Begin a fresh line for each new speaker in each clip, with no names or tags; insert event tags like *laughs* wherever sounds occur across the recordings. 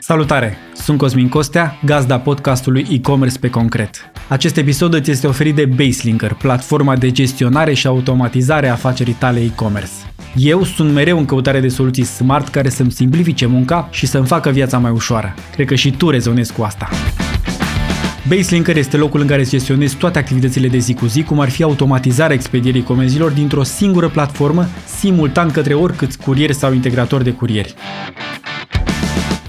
Salutare! Sunt Cosmin Costea, gazda podcastului e-commerce pe concret. Acest episod îți este oferit de Baselinker, platforma de gestionare și automatizare a afacerii tale e-commerce. Eu sunt mereu în căutare de soluții smart care să-mi simplifice munca și să-mi facă viața mai ușoară. Cred că și tu rezonezi cu asta. Baselinker este locul în care îți gestionezi toate activitățile de zi cu zi, cum ar fi automatizarea expedierii comenzilor dintr-o singură platformă, simultan către oricâți curieri sau integratori de curieri.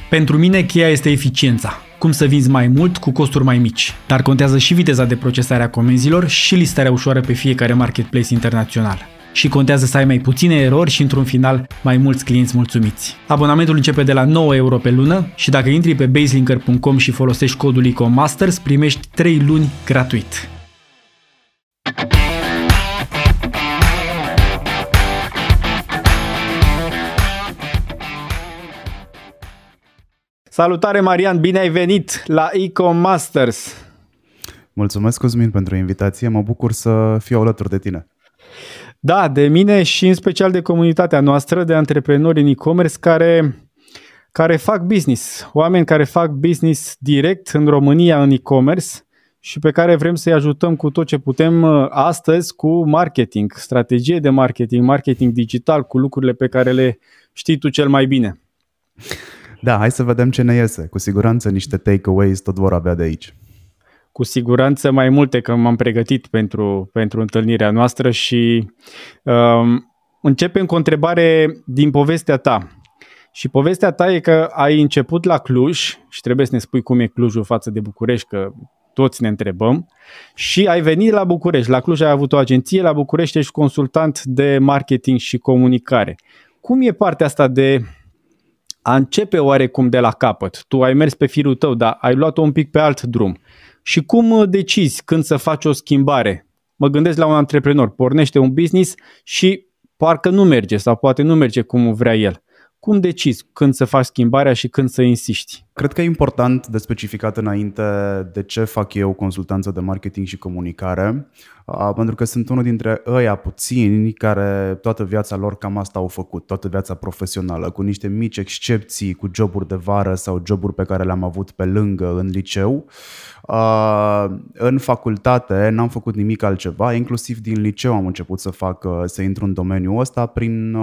Pentru mine, cheia este eficiența. Cum să vinzi mai mult cu costuri mai mici. Dar contează și viteza de procesare a comenzilor și listarea ușoară pe fiecare marketplace internațional. Și contează să ai mai puține erori și într-un final mai mulți clienți mulțumiți. Abonamentul începe de la 9 euro pe lună și dacă intri pe baselinker.com și folosești codul ICOMASTERS, primești 3 luni gratuit. Salutare Marian, bine ai venit la Ecom Masters.
Mulțumesc Cosmin pentru invitație, mă bucur să fiu alături de tine.
Da, de mine și în special de comunitatea noastră de antreprenori în e-commerce care, care fac business, oameni care fac business direct în România în e-commerce și pe care vrem să-i ajutăm cu tot ce putem uh, astăzi cu marketing, strategie de marketing, marketing digital, cu lucrurile pe care le știi tu cel mai bine.
Da, hai să vedem ce ne iese. Cu siguranță niște takeaways tot vor avea de aici.
Cu siguranță mai multe, că m-am pregătit pentru, pentru întâlnirea noastră și um, începem cu o întrebare din povestea ta. Și povestea ta e că ai început la Cluj și trebuie să ne spui cum e Clujul față de București, că toți ne întrebăm, și ai venit la București. La Cluj ai avut o agenție, la București ești consultant de marketing și comunicare. Cum e partea asta de a începe oarecum de la capăt. Tu ai mers pe firul tău, dar ai luat-o un pic pe alt drum. Și cum uh, decizi când să faci o schimbare? Mă gândesc la un antreprenor, pornește un business și parcă nu merge sau poate nu merge cum vrea el. Cum decizi când să faci schimbarea și când să insisti?
Cred că e important de specificat înainte de ce fac eu consultanță de marketing și comunicare, pentru că sunt unul dintre ăia puțini care toată viața lor cam asta au făcut, toată viața profesională, cu niște mici excepții, cu joburi de vară sau joburi pe care le-am avut pe lângă în liceu. În facultate n-am făcut nimic altceva, inclusiv din liceu am început să fac, să intru în domeniul ăsta prin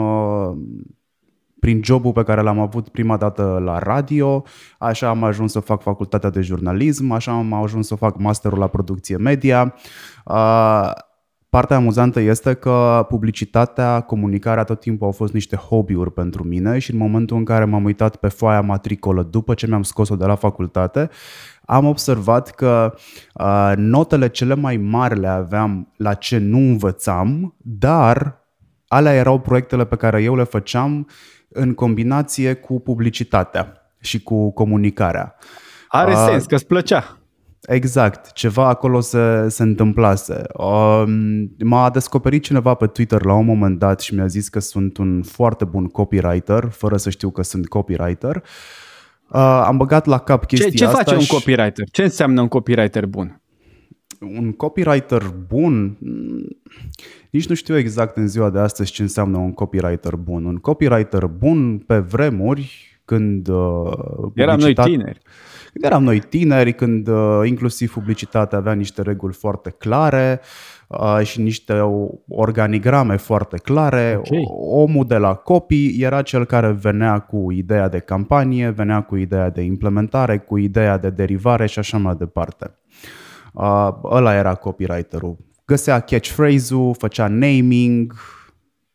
prin jobul pe care l-am avut prima dată la radio, așa am ajuns să fac facultatea de jurnalism, așa am ajuns să fac masterul la producție media. Partea amuzantă este că publicitatea, comunicarea tot timpul au fost niște hobby-uri pentru mine și în momentul în care m-am uitat pe foaia matricolă după ce mi-am scos-o de la facultate, am observat că uh, notele cele mai mari le aveam la ce nu învățam, dar alea erau proiectele pe care eu le făceam în combinație cu publicitatea și cu comunicarea.
Are uh, sens, că îți plăcea.
Exact, ceva acolo se, se întâmplase. Uh, m-a descoperit cineva pe Twitter la un moment dat și mi-a zis că sunt un foarte bun copywriter, fără să știu că sunt copywriter. Uh, am băgat la cap chestia
ce, ce
asta.
Ce face și... un copywriter? Ce înseamnă un copywriter bun?
Un copywriter bun nici nu știu exact în ziua de astăzi ce înseamnă un copywriter bun. Un copywriter bun pe vremuri, când uh,
Eram noi tineri.
Când eram noi tineri, când uh, inclusiv publicitatea avea niște reguli foarte clare uh, și niște organigrame foarte clare. Okay. Omul de la copy era cel care venea cu ideea de campanie, venea cu ideea de implementare, cu ideea de derivare și așa mai departe. Uh, ăla era copywriterul găsea catchphrase-ul, făcea naming,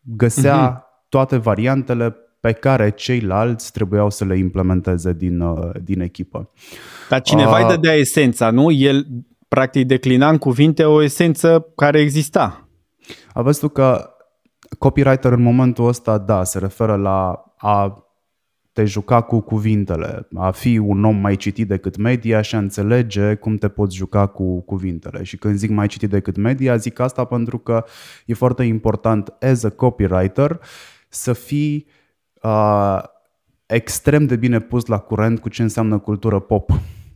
găsea uh-huh. toate variantele pe care ceilalți trebuiau să le implementeze din, uh, din echipă.
Dar cineva uh, îi dădea esența, nu? El practic declina în cuvinte o esență care exista.
A văzut că copywriter în momentul ăsta, da, se referă la a te juca cu cuvintele, a fi un om mai citit decât media și a înțelege cum te poți juca cu cuvintele. Și când zic mai citit decât media, zic asta pentru că e foarte important as a copywriter să fii uh, extrem de bine pus la curent cu ce înseamnă cultură pop.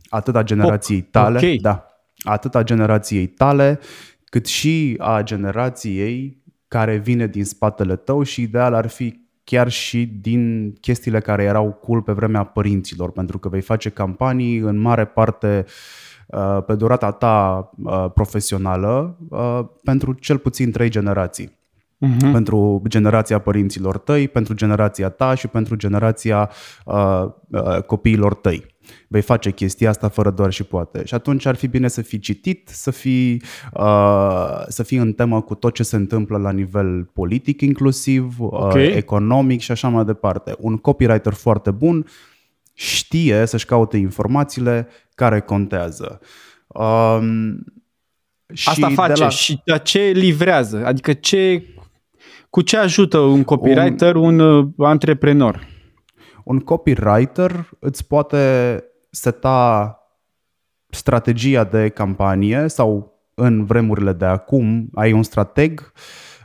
Atât a generației pop. tale, okay. da, atât a generației tale, cât și a generației care vine din spatele tău și ideal ar fi chiar și din chestiile care erau cool pe vremea părinților, pentru că vei face campanii în mare parte uh, pe durata ta uh, profesională uh, pentru cel puțin trei generații. Uh-huh. Pentru generația părinților tăi, pentru generația ta și pentru generația uh, uh, copiilor tăi vei face chestia asta fără doar și poate. Și atunci ar fi bine să fii citit, să fii, uh, să fii în temă cu tot ce se întâmplă la nivel politic inclusiv, uh, okay. uh, economic și așa mai departe. Un copywriter foarte bun știe să-și caute informațiile care contează. Um,
și Asta face la... și la ce livrează? Adică ce, cu ce ajută un copywriter un, un uh, antreprenor?
Un copywriter îți poate seta strategia de campanie sau în vremurile de acum ai un strateg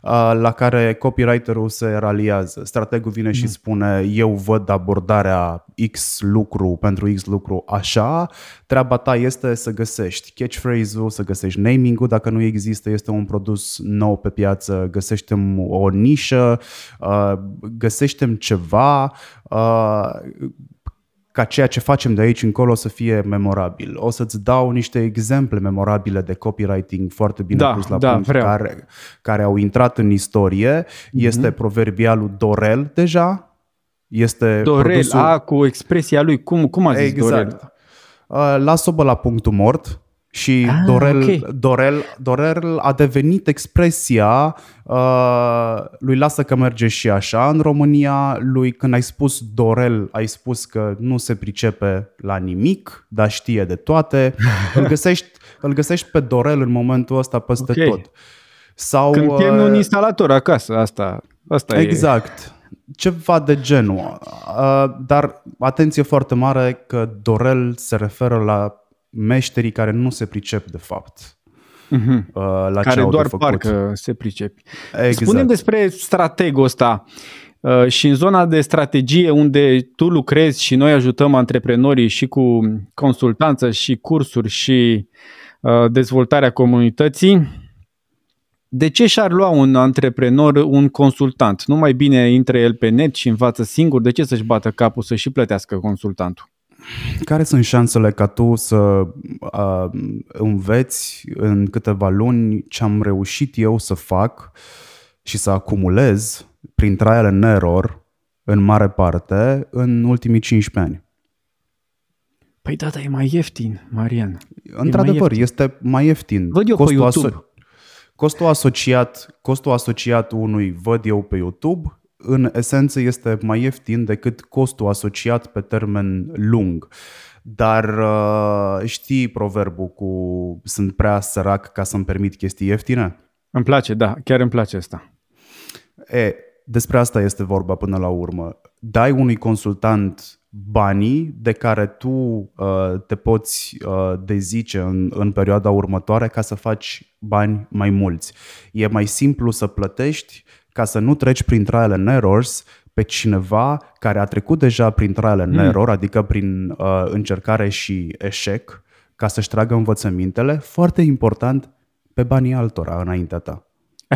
uh, la care copywriterul se raliază. Strategul vine și mm. spune eu văd abordarea X lucru pentru X lucru așa, treaba ta este să găsești catchphrase-ul, să găsești naming-ul, dacă nu există, este un produs nou pe piață, găsește o nișă, uh, găsește ceva, uh, ca ceea ce facem de aici încolo să fie memorabil. O să-ți dau niște exemple memorabile de copywriting foarte bine
da,
pus la
da,
punct, care, care au intrat în istorie. Mm-hmm. Este proverbialul Dorel deja. Este
Dorel, produsul... a, cu expresia lui. Cum, cum a zis exact. Dorel?
Uh, las-o la punctul mort și ah, Dorel, okay. Dorel, Dorel a devenit expresia uh, lui lasă că merge și așa în România, lui când ai spus Dorel, ai spus că nu se pricepe la nimic, dar știe de toate. *laughs* îl, găsești, îl găsești pe Dorel în momentul ăsta peste okay. tot.
Sau, când uh, un instalator acasă, asta, asta
exact.
E
ceva de genul. Uh, dar atenție foarte mare că Dorel se referă la meșterii care nu se pricep de fapt.
Uh-huh. La care ce doar făcut. parcă se pricep. Exact. Spunem despre strategul ăsta uh, și în zona de strategie unde tu lucrezi și noi ajutăm antreprenorii și cu consultanță și cursuri și uh, dezvoltarea comunității, de ce și-ar lua un antreprenor un consultant? Nu mai bine intre el pe net și învață singur? De ce să-și bată capul să și plătească consultantul?
Care sunt șansele ca tu să uh, înveți în câteva luni ce am reușit eu să fac și să acumulez prin trial and error în mare parte în ultimii 15 ani?
Păi da, dar e mai ieftin, Marian.
Într-adevăr, mai ieftin. este mai ieftin.
Văd eu costul pe YouTube. Aso-
costul, asociat, costul asociat unui văd eu pe YouTube în esență este mai ieftin decât costul asociat pe termen lung. Dar uh, știi proverbul cu sunt prea sărac ca să-mi permit chestii ieftine?
Îmi place, da, chiar îmi place asta.
E, despre asta este vorba până la urmă. Dai unui consultant banii de care tu uh, te poți uh, dezice în, în perioada următoare ca să faci bani mai mulți. E mai simplu să plătești ca să nu treci prin trial and errors pe cineva care a trecut deja prin trial and mm. error, adică prin uh, încercare și eșec, ca să-și tragă învățămintele, foarte important, pe banii altora înaintea ta.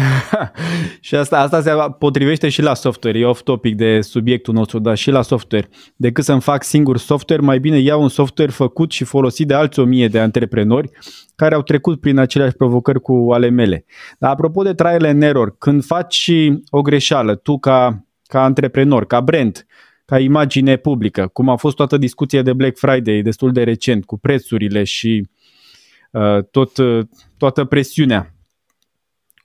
*laughs*
și asta, asta se potrivește și la software, e off-topic de subiectul nostru, dar și la software. Decât să-mi fac singur software, mai bine iau un software făcut și folosit de alți o mie de antreprenori care au trecut prin aceleași provocări cu ale mele. Dar apropo de trial and error, când faci o greșeală, tu ca, ca antreprenor, ca brand, ca imagine publică, cum a fost toată discuția de Black Friday destul de recent, cu prețurile și uh, tot, uh, toată presiunea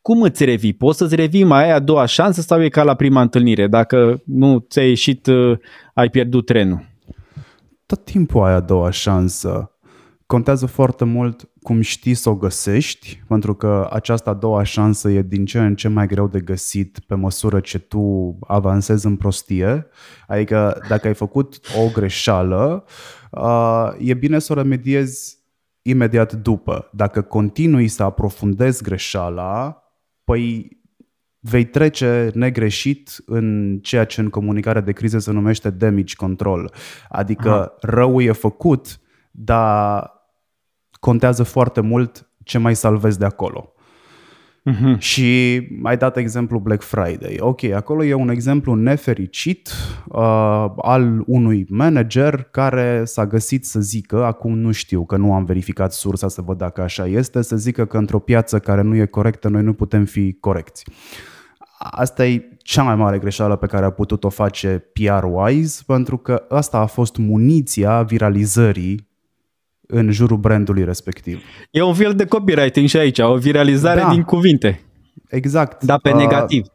cum îți revii? Poți să-ți revii, mai ai a doua șansă sau e ca la prima întâlnire? Dacă nu ți-ai ieșit, uh, ai pierdut trenul.
Tot timpul ai a doua șansă. Contează foarte mult cum știi să o găsești, pentru că această a doua șansă e din ce în ce mai greu de găsit pe măsură ce tu avansezi în prostie. Adică dacă ai făcut o greșeală, uh, e bine să o remediezi imediat după. Dacă continui să aprofundezi greșeala, păi vei trece negreșit în ceea ce în comunicarea de criză se numește damage control. Adică Aha. răul e făcut, dar contează foarte mult ce mai salvezi de acolo. Uh-huh. Și ai dat exemplu Black Friday. Ok, acolo e un exemplu nefericit uh, al unui manager care s-a găsit să zică, acum nu știu că nu am verificat sursa să văd dacă așa este, să zică că într-o piață care nu e corectă noi nu putem fi corecți. Asta e cea mai mare greșeală pe care a putut o face PR-wise, pentru că asta a fost muniția viralizării în jurul brandului respectiv.
E un fel de copywriting și aici, o viralizare da. din cuvinte.
Exact.
Da, pe uh, negativ.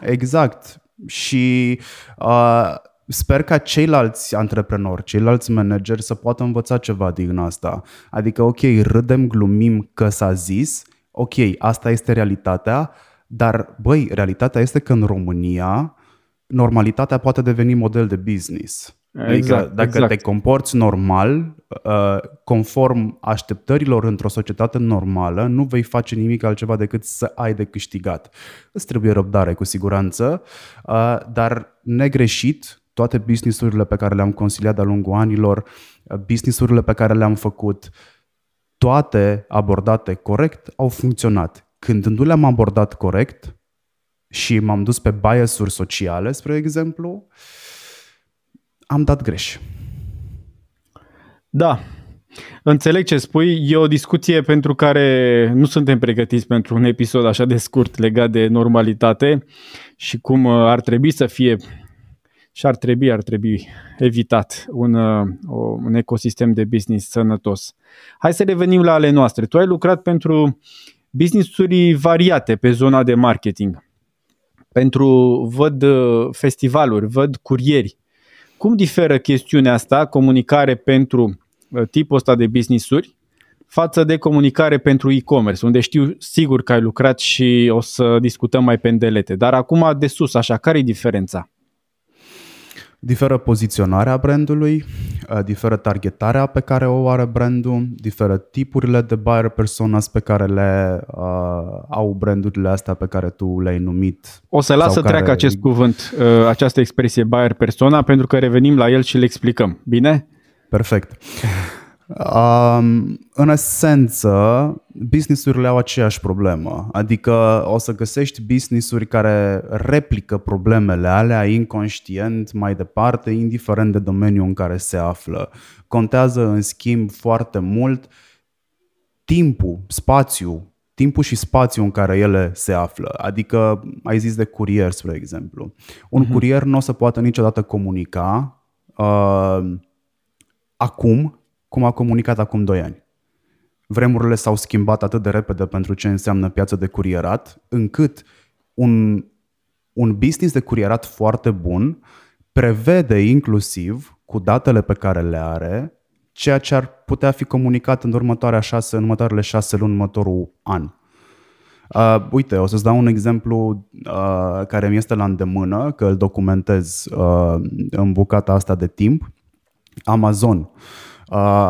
Exact. Și uh, sper ca ceilalți antreprenori, ceilalți manageri să poată învăța ceva din asta. Adică, ok, râdem, glumim că s-a zis, ok, asta este realitatea, dar, băi, realitatea este că în România normalitatea poate deveni model de business. Adică exact, dacă exact. te comporți normal, uh, conform așteptărilor într-o societate normală, nu vei face nimic altceva decât să ai de câștigat. Îți trebuie răbdare, cu siguranță, uh, dar negreșit, toate businessurile pe care le-am consiliat de-a lungul anilor, uh, businessurile pe care le-am făcut, toate abordate corect, au funcționat. Când nu le-am abordat corect și m-am dus pe biasuri sociale, spre exemplu, uh, am dat greș.
Da, Înțeleg ce spui. E o discuție pentru care nu suntem pregătiți pentru un episod așa de scurt legat de normalitate și cum uh, ar trebui să fie și ar trebui, ar trebui evitat un, uh, un ecosistem de business sănătos. Hai să revenim la ale noastre. Tu ai lucrat pentru business-uri variate pe zona de marketing. Pentru, văd uh, festivaluri, văd curieri, cum diferă chestiunea asta, comunicare pentru uh, tipul ăsta de business-uri, față de comunicare pentru e-commerce, unde știu sigur că ai lucrat și o să discutăm mai pe îndelete. Dar acum de sus, așa, care e diferența?
Diferă poziționarea brandului, uh, diferă targetarea pe care o are brandul, diferă tipurile de buyer personas pe care le uh, au brandurile astea pe care tu le-ai numit.
O să las să care... treacă acest cuvânt, uh, această expresie buyer persona, pentru că revenim la el și le explicăm. Bine?
Perfect. Um, în esență, businessurile au aceeași problemă. Adică o să găsești businessuri care replică problemele alea inconștient mai departe, indiferent de domeniul în care se află. Contează, în schimb, foarte mult timpul, spațiu, timpul și spațiul în care ele se află. Adică, ai zis de curier, spre exemplu. Un uh-huh. curier nu o să poată niciodată comunica uh, acum cum a comunicat acum 2 ani. Vremurile s-au schimbat atât de repede pentru ce înseamnă piață de curierat, încât un, un business de curierat foarte bun prevede inclusiv cu datele pe care le are ceea ce ar putea fi comunicat în următoarea șase, în următoarele șase luni, următorul an. Uh, uite, o să-ți dau un exemplu uh, care mi este la îndemână, că îl documentez uh, în bucata asta de timp. Amazon. Uh, Uh,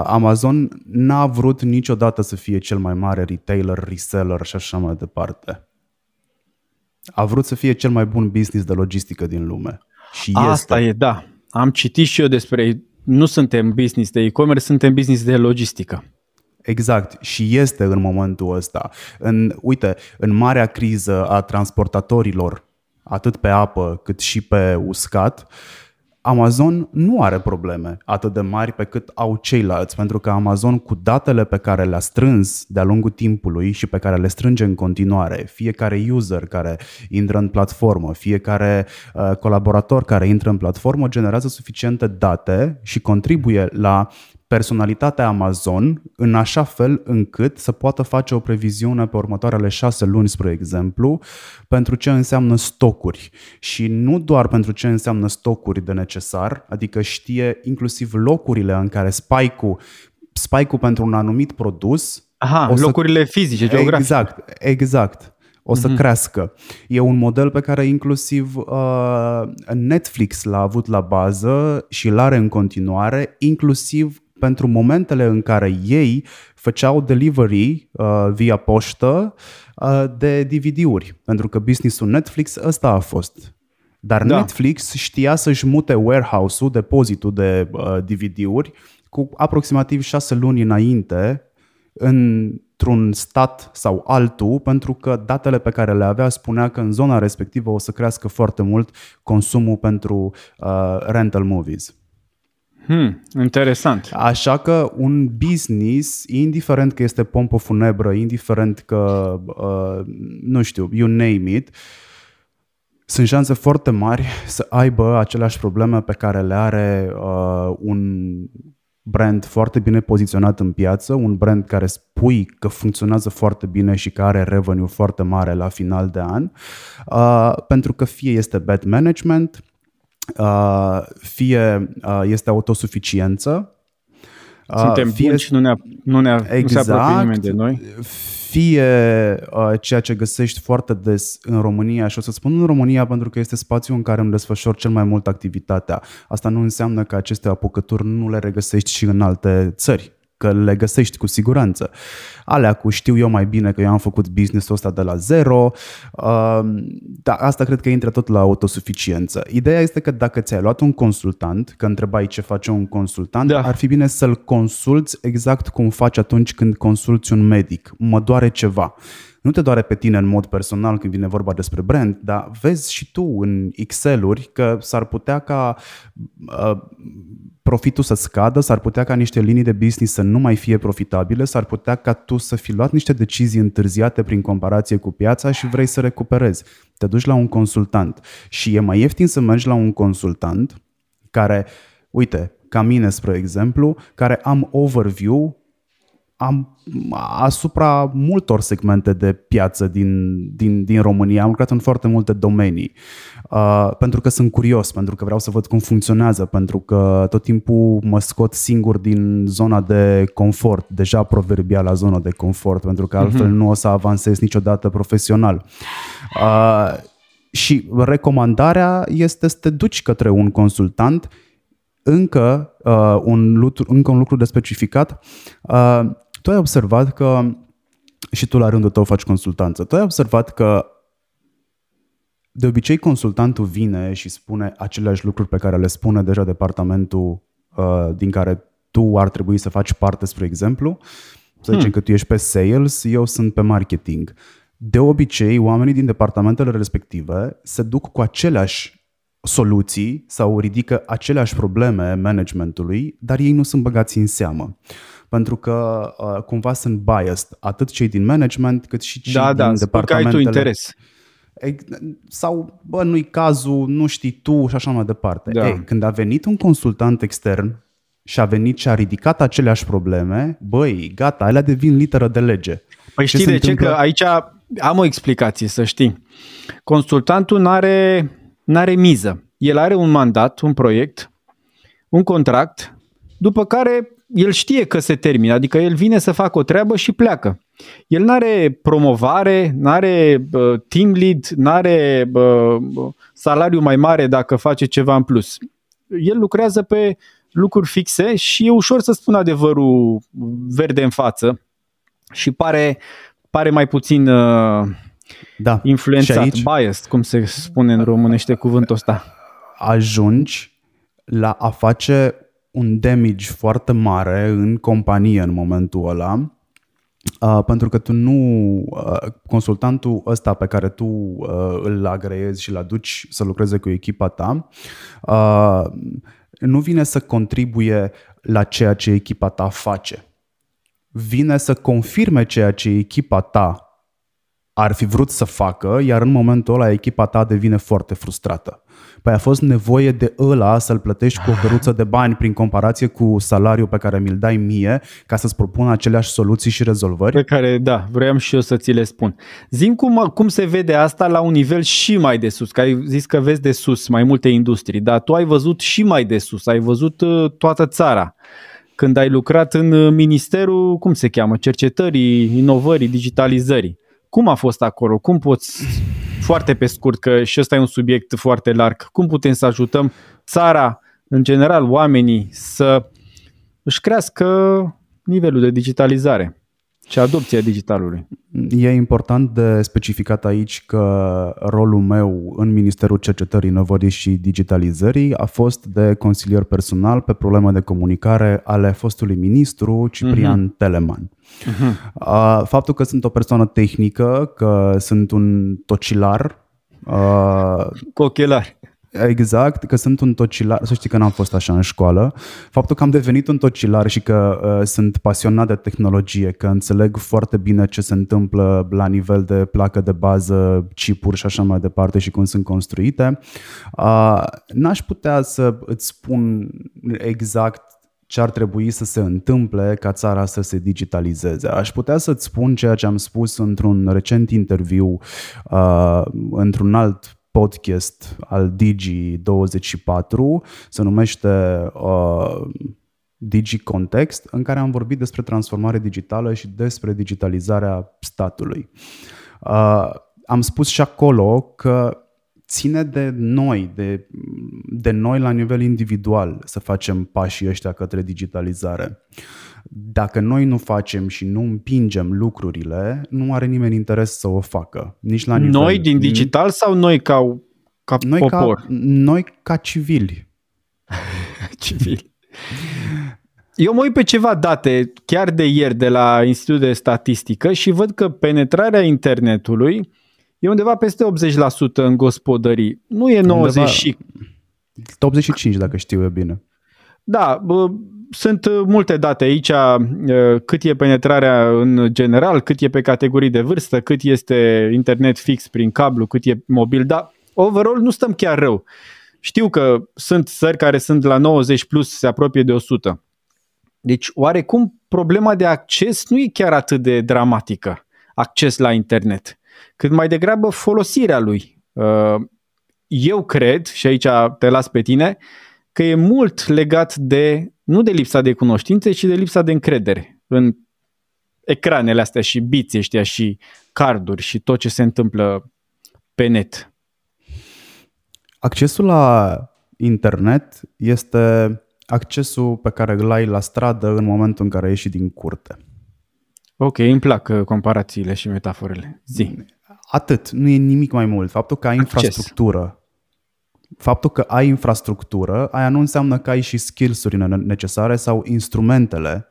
Amazon n-a vrut niciodată să fie cel mai mare retailer, reseller și așa mai departe. A vrut să fie cel mai bun business de logistică din lume. Și
Asta
este.
e, da. Am citit și eu despre nu suntem business de e-commerce, suntem business de logistică.
Exact, și este în momentul ăsta. În, uite, în marea criză a transportatorilor, atât pe apă cât și pe uscat, uh, Amazon nu are probleme atât de mari pe cât au ceilalți, pentru că Amazon cu datele pe care le-a strâns de-a lungul timpului și pe care le strânge în continuare, fiecare user care intră în platformă, fiecare uh, colaborator care intră în platformă generează suficiente date și contribuie la personalitatea Amazon în așa fel încât să poată face o previziune pe următoarele șase luni, spre exemplu, pentru ce înseamnă stocuri. Și nu doar pentru ce înseamnă stocuri de necesar, adică știe inclusiv locurile în care spike-ul, spike-ul pentru un anumit produs.
Aha, o să... locurile fizice, geografice.
Exact, exact o să uh-huh. crească. E un model pe care inclusiv uh, Netflix l-a avut la bază și l are în continuare, inclusiv pentru momentele în care ei făceau delivery uh, via poștă uh, de DVD-uri, pentru că businessul Netflix ăsta a fost. Dar da. Netflix știa să-și mute warehouse-ul, depozitul de uh, DVD-uri, cu aproximativ șase luni înainte în într-un stat sau altul, pentru că datele pe care le avea spunea că în zona respectivă o să crească foarte mult consumul pentru uh, rental movies.
Hmm, interesant.
Așa că un business, indiferent că este pompă funebră, indiferent că, uh, nu știu, you name it, sunt șanse foarte mari să aibă aceleași probleme pe care le are uh, un brand foarte bine poziționat în piață, un brand care spui că funcționează foarte bine și care are revenue foarte mare la final de an, uh, pentru că fie este bad management, uh, fie uh, este autosuficiență,
suntem fie, buni și nu ne, nu ne exact, nu se apropie exact. nimeni de noi
fie uh, ceea ce găsești foarte des în România și o să spun în România pentru că este spațiul în care îmi desfășor cel mai mult activitatea. Asta nu înseamnă că aceste apucături nu le regăsești și în alte țări că le găsești cu siguranță. Alea cu știu eu mai bine că eu am făcut business-ul ăsta de la zero, uh, dar asta cred că intră tot la autosuficiență. Ideea este că dacă ți-ai luat un consultant, că întrebai ce face un consultant, da. ar fi bine să-l consulți exact cum faci atunci când consulți un medic. Mă doare ceva nu te doare pe tine în mod personal când vine vorba despre brand, dar vezi și tu în Excel-uri că s-ar putea ca uh, profitul să scadă, s-ar putea ca niște linii de business să nu mai fie profitabile, s-ar putea ca tu să fi luat niște decizii întârziate prin comparație cu piața și vrei să recuperezi. Te duci la un consultant și e mai ieftin să mergi la un consultant care, uite, ca mine, spre exemplu, care am overview am, asupra multor segmente de piață din, din, din România. Am lucrat în foarte multe domenii. Uh, pentru că sunt curios, pentru că vreau să văd cum funcționează, pentru că tot timpul mă scot singur din zona de confort, deja proverbiala zona de confort, pentru că altfel uh-huh. nu o să avansez niciodată profesional. Uh, și recomandarea este să te duci către un consultant încă, uh, un, lucru, încă un lucru de specificat. Uh, tu ai observat că, și tu la rândul tău faci consultanță, tu ai observat că de obicei consultantul vine și spune aceleași lucruri pe care le spune deja departamentul uh, din care tu ar trebui să faci parte, spre exemplu. Să zicem hmm. că tu ești pe sales, eu sunt pe marketing. De obicei, oamenii din departamentele respective se duc cu aceleași soluții sau ridică aceleași probleme managementului, dar ei nu sunt băgați în seamă pentru că uh, cumva sunt biased, atât cei din management cât și cei da, din da, departamentele. Da,
ai tu interes.
Sau, bă, nu-i cazul, nu știi tu și așa mai departe. Da. Ei, când a venit un consultant extern și a venit și a ridicat aceleași probleme, băi, gata, alea devin literă de lege.
Păi ce știi de ce? Că aici am o explicație, să știi. Consultantul nu are n-are miză. El are un mandat, un proiect, un contract, după care el știe că se termină, adică el vine să facă o treabă și pleacă. El nu are promovare, nu are uh, team lead, nu are uh, salariu mai mare dacă face ceva în plus. El lucrează pe lucruri fixe și e ușor să spun adevărul verde în față și pare, pare mai puțin uh, da. influențat, aici, biased, cum se spune în românește cuvântul ăsta.
Ajungi la a face un damage foarte mare în companie în momentul ăla, Uh, pentru că tu nu, uh, consultantul ăsta pe care tu uh, îl agreezi și îl aduci să lucreze cu echipa ta, uh, nu vine să contribuie la ceea ce echipa ta face. Vine să confirme ceea ce echipa ta ar fi vrut să facă, iar în momentul ăla echipa ta devine foarte frustrată. Păi a fost nevoie de ăla să-l plătești cu o căruță de bani prin comparație cu salariul pe care mi-l dai mie ca să-ți propun aceleași soluții și rezolvări?
Pe care, da, vreau și eu să ți le spun. Zim cum, cum se vede asta la un nivel și mai de sus, că ai zis că vezi de sus mai multe industrii, dar tu ai văzut și mai de sus, ai văzut uh, toată țara când ai lucrat în uh, Ministerul, cum se cheamă, cercetării, inovării, digitalizării. Cum a fost acolo? Cum poți, foarte pe scurt, că și ăsta e un subiect foarte larg, cum putem să ajutăm țara, în general, oamenii să își crească nivelul de digitalizare? Și adopția digitalului.
E important de specificat aici că rolul meu în Ministerul Cercetării, Inovării și Digitalizării a fost de consilier personal pe probleme de comunicare ale fostului ministru Ciprian uh-huh. Teleman. Uh-huh. Faptul că sunt o persoană tehnică, că sunt un tocilar,
cu ochelari.
Exact, că sunt un tocilar, să știi că n-am fost așa în școală. Faptul că am devenit un tocilar și că uh, sunt pasionat de tehnologie, că înțeleg foarte bine ce se întâmplă la nivel de placă de bază, chipuri și așa mai departe și cum sunt construite, uh, n-aș putea să îți spun exact ce ar trebui să se întâmple ca țara să se digitalizeze. Aș putea să-ți spun ceea ce am spus într-un recent interviu uh, într-un alt podcast al Digi24, se numește uh, Digi Context, în care am vorbit despre transformare digitală și despre digitalizarea statului. Uh, am spus și acolo că ține de noi, de, de noi la nivel individual să facem pașii ăștia către digitalizare. Dacă noi nu facem și nu împingem lucrurile, nu are nimeni interes să o facă. Nici la nivel...
Noi din digital sau noi ca, ca
noi
popor?
Ca, noi ca civili. *laughs*
civili. Eu mă uit pe ceva date, chiar de ieri, de la Institutul de Statistică și văd că penetrarea internetului e undeva peste 80% în gospodării. Nu e 90 undeva, și...
85 dacă știu eu bine.
Da, bă, sunt multe date aici, cât e penetrarea în general, cât e pe categorii de vârstă, cât este internet fix prin cablu, cât e mobil, dar overall nu stăm chiar rău. Știu că sunt țări care sunt la 90 plus, se apropie de 100. Deci, oarecum, problema de acces nu e chiar atât de dramatică, acces la internet cât mai degrabă folosirea lui. Uh, eu cred, și aici te las pe tine, că e mult legat de, nu de lipsa de cunoștințe, ci de lipsa de încredere în ecranele astea și biți ăștia și carduri și tot ce se întâmplă pe net.
Accesul la internet este accesul pe care îl ai la stradă în momentul în care ieși din curte.
Ok, îmi plac uh, comparațiile și metaforele. Zi.
Atât, nu e nimic mai mult. Faptul că ai Acces. infrastructură, faptul că ai infrastructură, aia nu înseamnă că ai și skills-uri necesare sau instrumentele,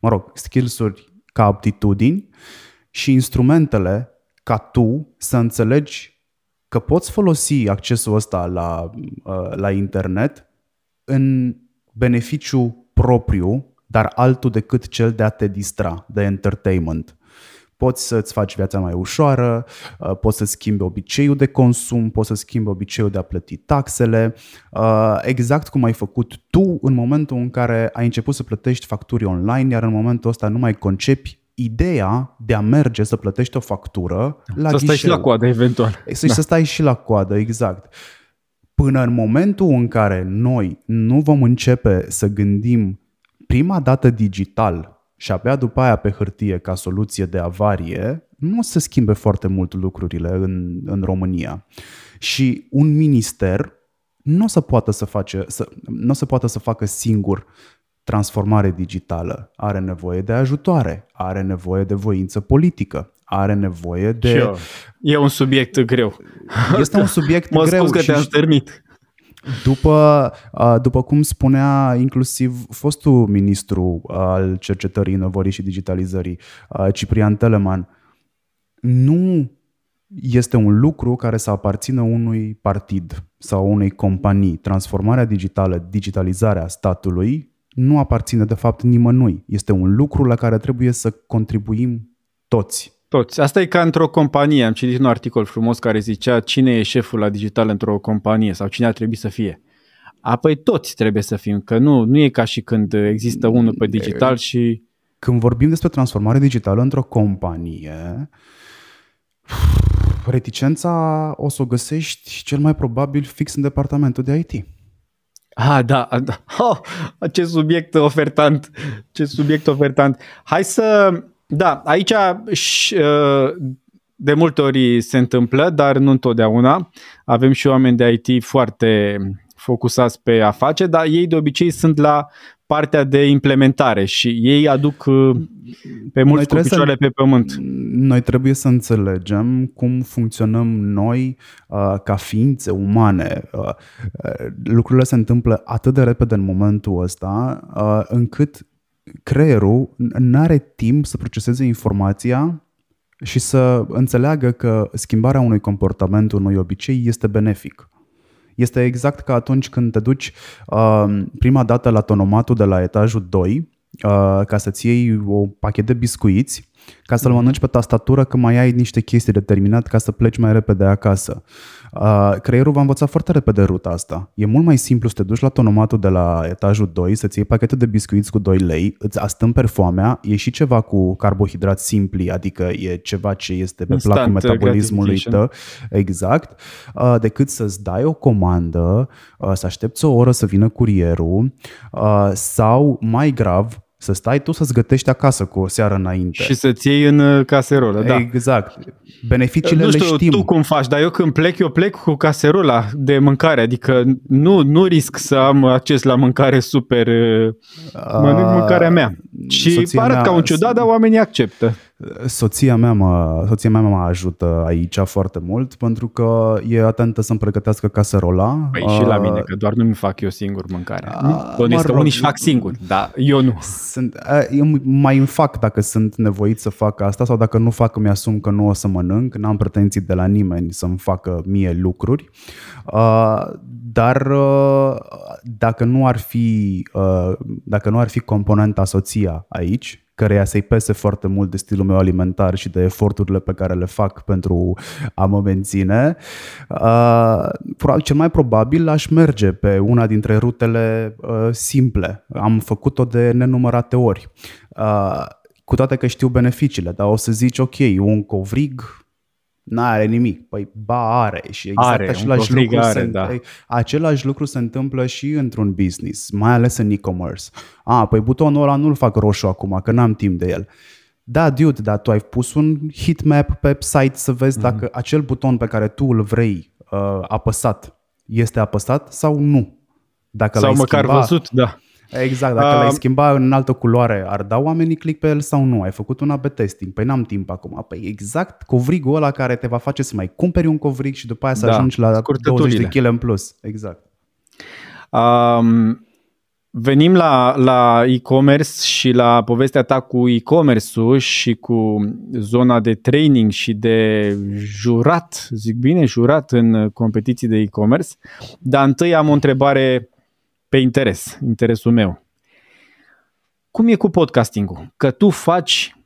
mă rog, skills-uri ca aptitudini și instrumentele ca tu să înțelegi că poți folosi accesul ăsta la, uh, la internet în beneficiu propriu, dar altul decât cel de a te distra, de entertainment. Poți să-ți faci viața mai ușoară, uh, poți să schimbi obiceiul de consum, poți să schimbi obiceiul de a plăti taxele, uh, exact cum ai făcut tu în momentul în care ai început să plătești facturi online, iar în momentul ăsta nu mai concepi ideea de a merge să plătești o factură la
Să stai și la coadă, eventual.
Să, da. să stai și la coadă, exact. Până în momentul în care noi nu vom începe să gândim prima dată digital și abia după aia pe hârtie ca soluție de avarie, nu o să schimbe foarte mult lucrurile în, în România. Și un minister nu o să poată să, face, să, nu o să poată să facă singur transformare digitală. Are nevoie de ajutoare, are nevoie de voință politică, are nevoie de... Sure.
E un subiect greu.
Este un subiect
mă
greu.
Mă că te-am termit.
După, după cum spunea inclusiv fostul ministru al cercetării, inovării și digitalizării, Ciprian Teleman, nu este un lucru care să aparțină unui partid sau unei companii. Transformarea digitală, digitalizarea statului nu aparține de fapt nimănui. Este un lucru la care trebuie să contribuim toți.
Toți. Asta e ca într-o companie. Am citit un articol frumos care zicea cine e șeful la digital într-o companie sau cine ar trebui să fie. Apoi toți trebuie să fim, că nu, nu e ca și când există unul pe digital și...
Când vorbim despre transformare digitală într-o companie, reticența o să o găsești cel mai probabil fix în departamentul de IT.
Ah, da, da. *laughs* Oh, ce subiect ofertant, ce subiect ofertant. Hai să da, aici uh, de multe ori se întâmplă, dar nu întotdeauna. Avem și oameni de IT foarte focusați pe a face, dar ei de obicei sunt la partea de implementare și ei aduc uh, pe mulți cu picioare pe pământ.
Noi trebuie să înțelegem cum funcționăm noi uh, ca ființe umane. Uh, uh, lucrurile se întâmplă atât de repede în momentul ăsta uh, încât creierul nu are timp să proceseze informația și să înțeleagă că schimbarea unui comportament, unui obicei este benefic. Este exact ca atunci când te duci uh, prima dată la tonomatul de la etajul 2 uh, ca să-ți iei o pachet de biscuiți ca să-l mhm. mănânci pe tastatură că mai ai niște chestii de terminat ca să pleci mai repede acasă. Uh, creierul va învăța foarte repede ruta asta. E mult mai simplu să te duci la tonomatul de la etajul 2, să-ți iei pachetul de biscuiți cu 2 lei, îți astâmperi foamea, e și ceva cu carbohidrați simpli, adică e ceva ce este pe Instant placul metabolismului tău, exact, uh, decât să-ți dai o comandă, uh, să aștepți o oră să vină curierul uh, sau, mai grav, să stai tu să-ți gătești acasă cu o seară înainte.
Și să-ți iei în uh, caserolă, da.
Exact. Beneficiile
nu știu,
le știm.
tu cum faci, dar eu când plec, eu plec cu caserola de mâncare, adică nu, nu risc să am acces la mâncare super, uh, mănânc mâncarea mea. Și arăt mea, ca un ciudat, dar oamenii acceptă.
Soția mea, mă, soția mea mă ajută aici foarte mult pentru că e atentă să-mi pregătească caserola.
Păi uh, și la mine, că doar nu mi fac eu singur mâncarea. Uh, Bănuiesc că unii își fac singur, dar eu nu.
Sunt, uh, eu mai îmi fac dacă sunt nevoit să fac asta sau dacă nu fac, mi-asum că nu o să mănânc. N-am pretenții de la nimeni să-mi facă mie lucruri. Uh, dar uh, dacă nu ar fi, uh, dacă nu ar fi componenta soția aici, căreia să-i pese foarte mult de stilul meu alimentar și de eforturile pe care le fac pentru a mă menține, uh, cel mai probabil aș merge pe una dintre rutele uh, simple. Am făcut-o de nenumărate ori. Uh, cu toate că știu beneficiile, dar o să zici, ok, un covrig N-are nimic. Păi ba are și exact are, același, lucru are, se, da. același lucru se întâmplă și într-un business, mai ales în e-commerce. A, păi butonul ăla nu-l fac roșu acum, că n-am timp de el. Da, dude, dar tu ai pus un heatmap pe site să vezi mm-hmm. dacă acel buton pe care tu îl vrei uh, apăsat este apăsat sau nu.
Dacă sau măcar schimba, văzut, da.
Exact, dacă uh, l-ai schimba în altă culoare, ar da oamenii click pe el sau nu? Ai făcut un AB testing, păi n-am timp acum. Păi exact covrigul ăla care te va face să mai cumperi un covrig și după aia să da, ajungi la 20 de kg în plus. Exact.
Um, venim la, la e-commerce și la povestea ta cu e-commerce-ul și cu zona de training și de jurat, zic bine, jurat în competiții de e-commerce, dar întâi am o întrebare pe interes, interesul meu. Cum e cu podcastingul? Că tu faci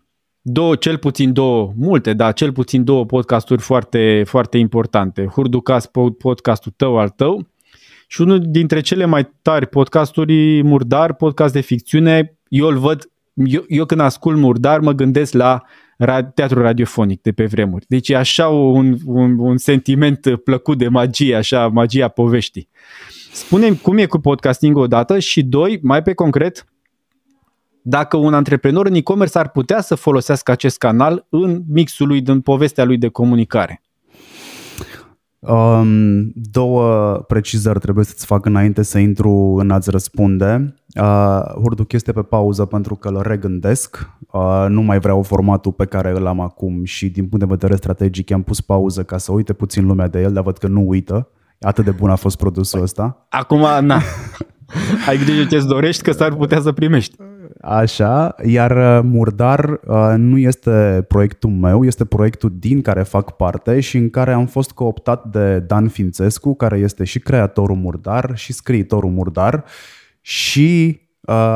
două, cel puțin două, multe, dar cel puțin două podcasturi foarte, foarte importante. Hurducast, podcastul tău al tău și unul dintre cele mai tari podcasturi, Murdar, podcast de ficțiune, eu îl văd, eu, eu când ascult Murdar mă gândesc la teatru radiofonic de pe vremuri. Deci e așa un, un, un sentiment plăcut de magie, așa, magia poveștii. Spune cum e cu podcasting odată și doi, mai pe concret, dacă un antreprenor în e-commerce ar putea să folosească acest canal în mixul lui, în povestea lui de comunicare.
Um, două precizări trebuie să-ți fac înainte să intru în a-ți răspunde. Uh, Hurduc este pe pauză pentru că îl regândesc. Uh, nu mai vreau formatul pe care îl am acum și din punct de vedere strategic am pus pauză ca să uite puțin lumea de el, dar văd că nu uită. Atât de bun a fost produsul ăsta.
Acum, na. *laughs* Ai grijă ce-ți dorești că s-ar putea să primești.
Așa, iar uh, Murdar uh, nu este proiectul meu, este proiectul din care fac parte și în care am fost cooptat de Dan Fințescu, care este și creatorul Murdar și scriitorul Murdar și uh,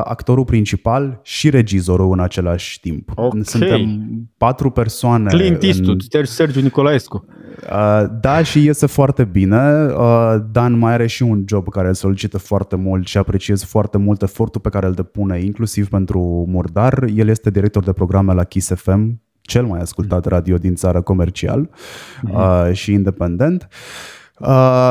actorul principal și regizorul în același timp.
Okay.
Suntem patru persoane.
Clint Eastwood, în... Sergiu Nicolaescu.
Uh, da, și iese foarte bine. Uh, Dan mai are și un job care îl solicită foarte mult și apreciez foarte mult efortul pe care îl depune, inclusiv pentru Murdar. El este director de programe la Kiss FM, cel mai ascultat radio din țară comercial mm-hmm. și independent. Uh,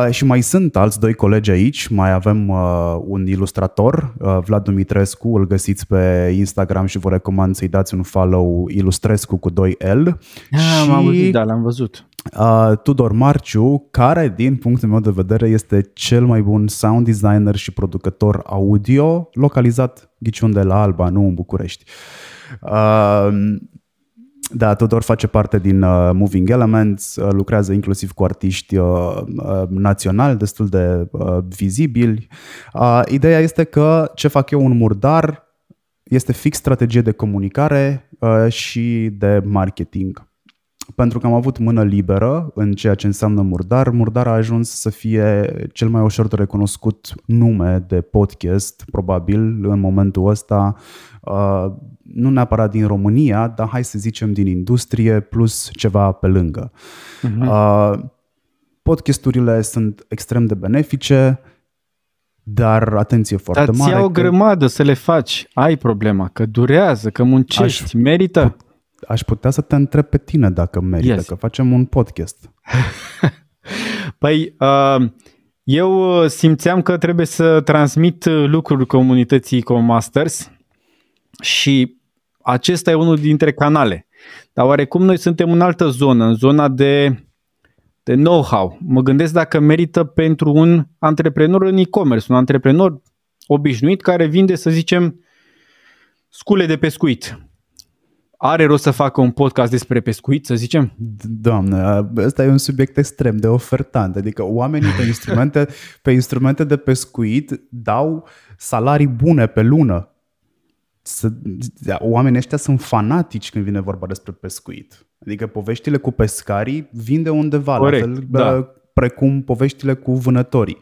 și mai sunt alți doi colegi aici, mai avem uh, un ilustrator, uh, Vlad Dumitrescu, îl găsiți pe Instagram și vă recomand să-i dați un follow Ilustrescu cu 2L.
Ah,
și
m-am văzut, da, l-am văzut.
uh, Tudor Marciu, care din punctul meu de vedere este cel mai bun sound designer și producător audio, localizat ghiciun de la Alba, nu în București. Uh, da, Tudor face parte din uh, Moving Elements, uh, lucrează inclusiv cu artiști uh, uh, naționali destul de uh, vizibili. Uh, ideea este că ce fac eu un murdar este fix strategie de comunicare uh, și de marketing. Pentru că am avut mână liberă în ceea ce înseamnă murdar, murdar a ajuns să fie cel mai ușor de recunoscut nume de podcast, probabil, în momentul ăsta, uh, nu neapărat din România, dar hai să zicem din industrie, plus ceva pe lângă.
Mhm.
Uh, podcasturile sunt extrem de benefice, dar atenție foarte
Dar ți
mare.
ia o
că
grămadă să le faci. Ai problema, că durează, că muncești, merită.
Aș putea să te întreb pe tine dacă merită,
Yes.
că facem un podcast. *laughs*
Păi, uh, eu uh, simțeam că trebuie să transmit uh, lucruri comunității Ecomasters și acesta e unul dintre canale. Dar oarecum noi suntem în altă zonă, în zona de, de know-how. Mă gândesc dacă merită pentru un antreprenor în e-commerce, un antreprenor obișnuit care vinde, să zicem, scule de pescuit. Are rost să facă un podcast despre pescuit, să zicem?
Doamne, ăsta e un subiect extrem de ofertant. Adică oamenii pe instrumente, *laughs* pe instrumente de pescuit dau salarii bune pe lună. Să, oamenii ăștia sunt fanatici când vine vorba despre pescuit. Adică poveștile cu pescarii vin de undeva,
Corect,
la fel
da.
precum poveștile cu vânătorii.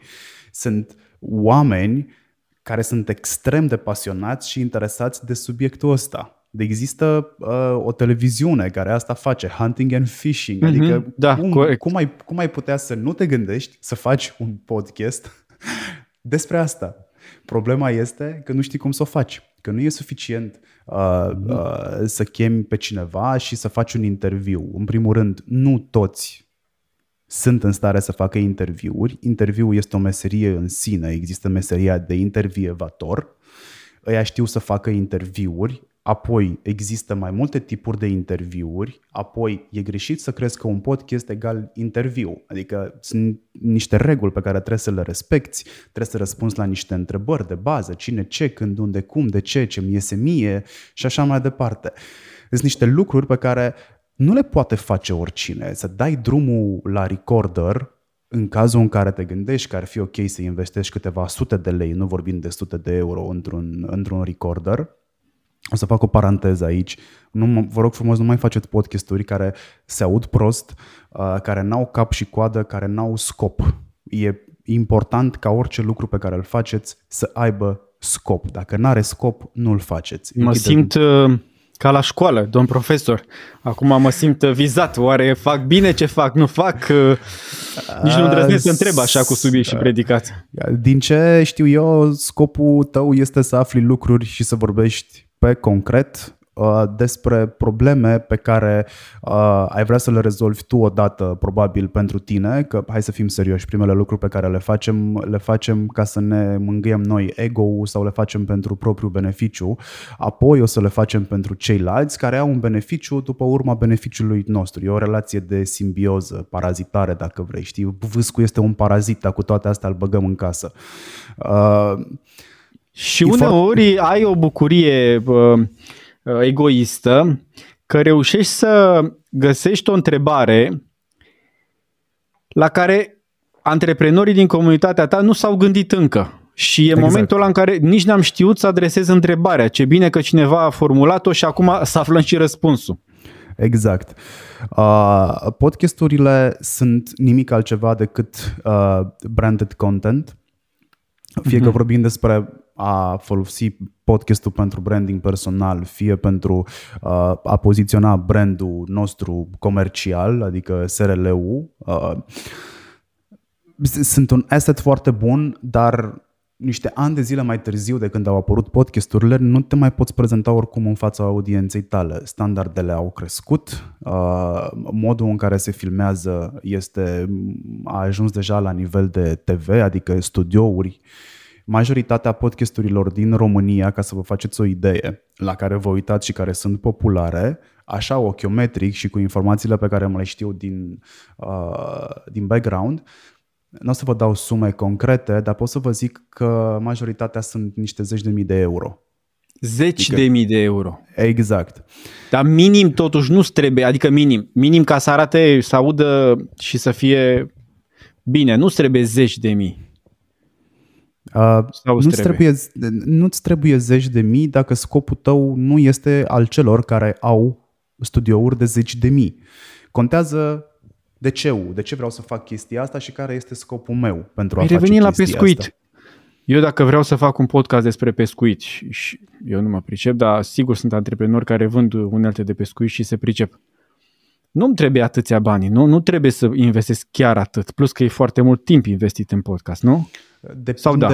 Sunt oameni care sunt extrem de pasionați și interesați de subiectul ăsta. De există uh, o televiziune care asta face, hunting and fishing.
Mhm,
Adică
da,
cum,
corect.
cum, ai, cum ai putea să nu te gândești să faci un podcast *laughs* despre asta? Problema este că nu știi cum să o faci, că nu e suficient uh, uh, să chemi pe cineva și să faci un interviu. În primul rând, nu toți sunt în stare să facă interviuri. Interviul este o meserie în sine, există meseria de intervievator. Ăia știu să facă interviuri, apoi există mai multe tipuri de interviuri, apoi e greșit să crezi că un podcast egal interviu. Adică sunt niște reguli pe care trebuie să le respecti, trebuie să răspunzi la niște întrebări de bază, cine, ce, când, unde, cum, de ce, ce mi iese mie și așa mai departe. Sunt niște lucruri pe care nu le poate face oricine. Să dai drumul la recorder în cazul în care te gândești că ar fi ok să investești câteva sute de lei, nu vorbim de sute de euro într-un, într-un recorder, o să fac o paranteză aici. Nu, mă- vă rog frumos, nu mai faceți podcasturi care se aud prost, uh, care n-au cap și coadă, care n-au scop. E important ca orice lucru pe care îl faceți să aibă scop. Dacă nu are scop, nu-l faceți.
Mă
Închide-
simt uh, ca la școală, domn profesor. Acum mă simt uh, vizat. Oare fac bine ce fac? Nu fac? Uh, Nici nu îndrăznesc să întreb așa cu subiect și predicat.
Din ce știu eu, scopul tău este să afli lucruri și să vorbești pe concret uh, despre probleme pe care uh, ai vrea să le rezolvi tu odată, probabil pentru tine, că hai să fim serioși, primele lucruri pe care le facem, le facem ca să ne mângâiem noi ego-ul sau le facem pentru propriul beneficiu, apoi o să le facem pentru ceilalți care au un beneficiu după urma beneficiului nostru. E o relație de simbioză, parazitare, dacă vrei. Știi, vâscul este un parazit, dar cu toate astea îl băgăm în casă. Uh,
Și
E
uneori ai o bucurie uh, uh, egoistă că reușești să găsești o întrebare la care antreprenorii din comunitatea ta nu s-au gândit încă. Și e
Exact.
momentul ăla în care nici n-am știut să adresez întrebarea. Ce bine că cineva a formulat-o și acum să aflăm și răspunsul.
Exact. Uh, podcasturile sunt nimic altceva decât uh, branded content. Fie că vorbim despre a folosi podcastul pentru branding personal, fie pentru uh, a poziționa brandul nostru comercial, adică SRL-ul. Uh, s- sunt un asset foarte bun, dar niște ani de zile mai târziu de când au apărut podcasturile, nu te mai poți prezenta oricum în fața audienței tale. Standardele au crescut, uh, modul în care se filmează este, a ajuns deja la nivel de TV, adică studiouri. Majoritatea podcasturilor din România, ca să vă faceți o idee, la care vă uitați și care sunt populare, așa ochiometric și cu informațiile pe care mă le știu din, uh, din background, nu o să vă dau sume concrete, dar pot să vă zic că majoritatea sunt niște zeci de mii de euro.
Zeci adică, de mii de euro.
Exact.
Dar minim totuși nu trebuie, adică minim, minim ca să arate, să audă și să fie bine, nu trebuie zeci de mii.
Uh, nu-ți trebuie? Trebuie, nu-ți trebuie zeci de mii dacă scopul tău nu este al celor care au studiouri de zeci de mii. Contează de ce de ce vreau să fac chestia asta și care este scopul meu pentru a Ai face
la pescuit. Asta. Eu dacă vreau să fac un podcast despre pescuit și, și eu nu mă pricep, dar sigur sunt antreprenori care vând unelte de pescuit și se pricep. Nu-mi trebuie atâția bani, nu, nu trebuie să investesc chiar atât, plus că e foarte mult timp investit în podcast, nu?
Depinde, Sau da?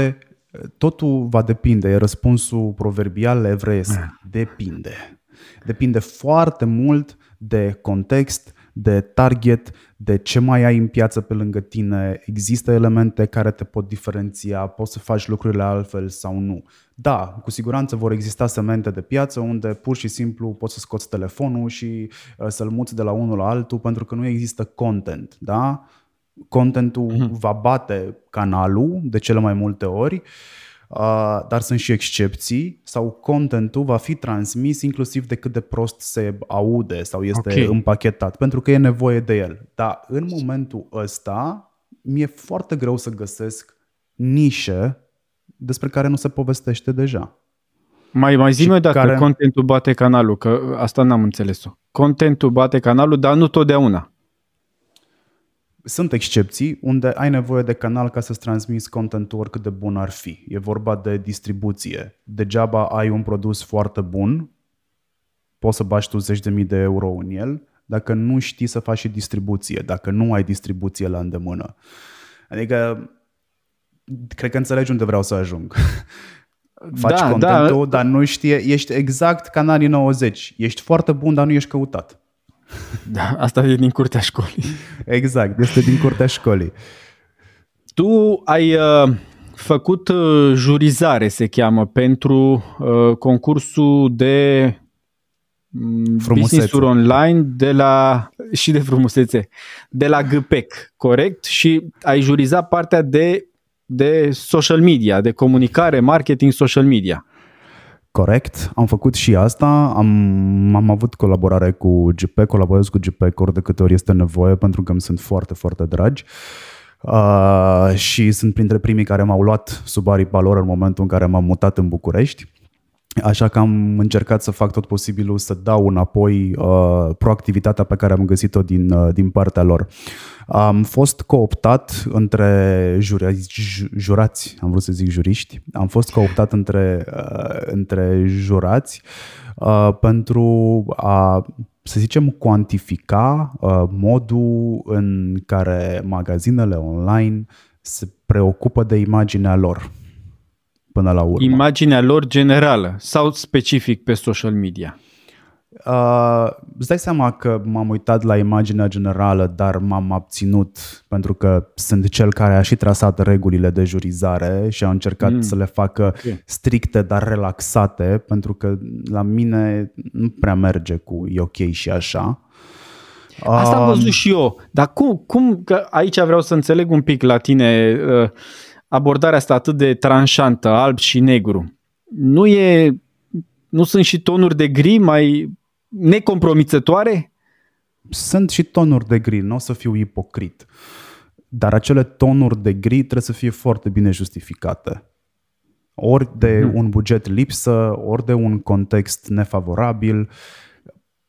Totul va depinde, e răspunsul proverbial evreiesc. Ah. Depinde. Depinde foarte mult de context, de target, de ce mai ai în piață pe lângă tine, există elemente care te pot diferenția, poți să faci lucrurile altfel sau nu. Da, cu siguranță vor exista segmente de piață unde pur și simplu poți să scoți telefonul și uh, să-l muți de la unul la altul pentru că nu există content, da? Contentul mm-hmm. va bate canalul de cele mai multe ori uh, Uh, dar sunt și excepții sau contentul va fi transmis inclusiv de cât de prost se aude sau este okay. împachetat, pentru că e nevoie de el. Dar în momentul ăsta mi-e foarte greu să găsesc nișe despre care nu se povestește deja.
Mai, mai zi dacă care... contentul bate canalul, că asta n-am înțeles-o. Contentul bate canalul, dar nu totdeauna.
Sunt excepții unde ai nevoie de canal ca să-ți transmiți contentul oricât de bun ar fi. E vorba de distribuție. Degeaba ai un produs foarte bun, poți să bași tu zeci de mii de euro în el, dacă nu știi să faci și distribuție, dacă nu ai distribuție la îndemână. Adică, cred că înțelegi unde vreau să ajung. *laughs* Faci da, contentul, da. dar nu știi, ești exact canalii 90. Ești foarte bun, dar nu ești căutat. *laughs*
Da, asta e din curtea școlii.
Exact, este din curtea școlii.
Tu ai uh, făcut uh, jurizare, se cheamă, pentru uh, concursul de mm, business-uri online de la, și de frumusețe, de la GPEC, corect? Și ai jurizat partea de, de social media, de comunicare, marketing, social media.
Corect, am făcut și asta, am, am avut colaborare cu GP, colaborez cu GP ori de câte ori este nevoie pentru că îmi sunt foarte, foarte dragi. Uh, și sunt printre primii care m-au luat sub aripa lor în momentul în care m-am mutat în București. Așa că am încercat să fac tot posibilul să dau înapoi uh, proactivitatea pe care am găsit-o din, uh, din partea lor. Am fost cooptat între jurați, jurați, am vrut să zic juriști, am fost cooptat între, uh, între jurați uh, pentru a, să zicem, cuantifica uh, modul în care magazinele online se preocupă de imaginea lor până la urmă.
Imaginea lor generală sau specific pe social media?
Uh, îți dai seama că m-am uitat la imaginea generală, dar m-am abținut pentru că sunt cel care a și trasat regulile de jurizare și a încercat mm. să le facă stricte, dar relaxate, pentru că la mine nu prea merge cu e ok și așa.
Asta am văzut și eu, dar cum, cum că aici vreau să înțeleg un pic la tine uh, abordarea asta atât de tranșantă, alb și negru. Nu e nu sunt și tonuri de gri mai necompromițătoare?
Sunt și tonuri de gri, nu o să fiu ipocrit. Dar acele tonuri de gri trebuie să fie foarte bine justificate. Ori de hmm. un buget lipsă, ori de un context nefavorabil.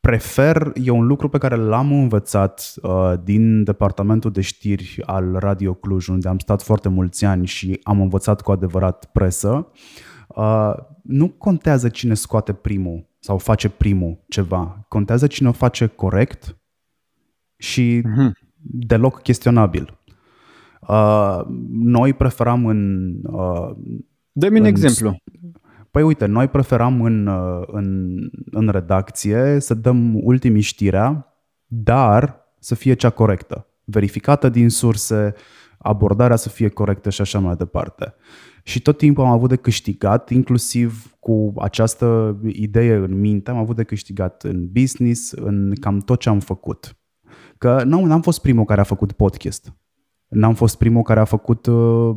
Prefer, e un lucru pe care l-am învățat uh, din departamentul de știri al Radio Cluj, unde am stat foarte mulți ani și am învățat cu adevărat presă. Uh, nu contează cine scoate primul sau face primul ceva. Contează cine o face corect și mm-hmm. deloc chestionabil. Uh, noi preferam în, uh,
Dă-mi un exemplu.
Păi uite, noi preferam în, în, în redacție să dăm ultimii știrea, dar să fie cea corectă, verificată din surse, abordarea să fie corectă și așa mai departe. Și tot timpul am avut de câștigat, inclusiv cu această idee în minte, am avut de câștigat în business, în cam tot ce am făcut. Că nu, n-am fost primul care a făcut podcast. N-am fost primul care a făcut, uh,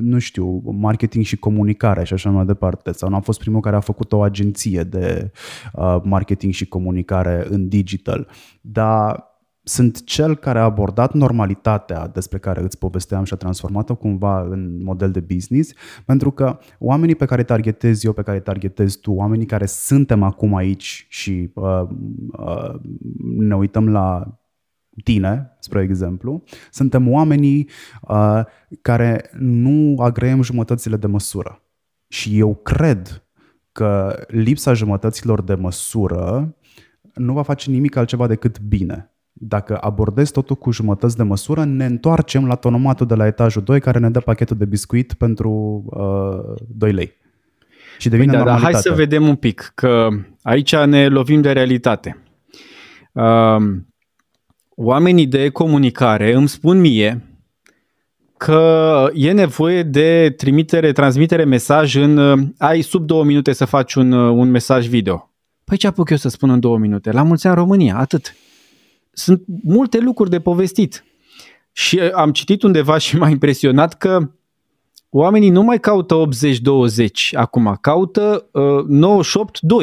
nu știu, marketing și comunicare și așa mai departe. Sau n-am fost primul care a făcut o agenție de uh, marketing și comunicare în digital. Dar sunt cel care a abordat normalitatea despre care îți povesteam și a transformat-o cumva în model de business, pentru că oamenii pe care targetezi eu, pe care targetezi tu, oamenii care suntem acum aici și uh, uh, ne uităm la tine, spre exemplu, suntem oamenii uh, care nu agreem jumătățile de măsură. Și eu cred că lipsa jumătăților de măsură nu va face nimic altceva decât bine dacă abordezi totul cu jumătăți de măsură, ne întoarcem la tonomatul de la etajul 2 care ne dă pachetul de biscuit pentru uh, 2 lei.
Și devine păi da, dar hai să vedem un pic, că aici ne lovim de realitate. Uh, oamenii de comunicare îmi spun mie că e nevoie de trimitere, transmitere mesaj în uh, ai sub două minute să faci un, uh, un mesaj video. Păi ce apuc eu să spun în două minute? La mulți ani România, atât sunt multe lucruri de povestit. Și uh, am citit undeva și m-a impresionat că oamenii nu mai caută 80-20 acum, caută uh,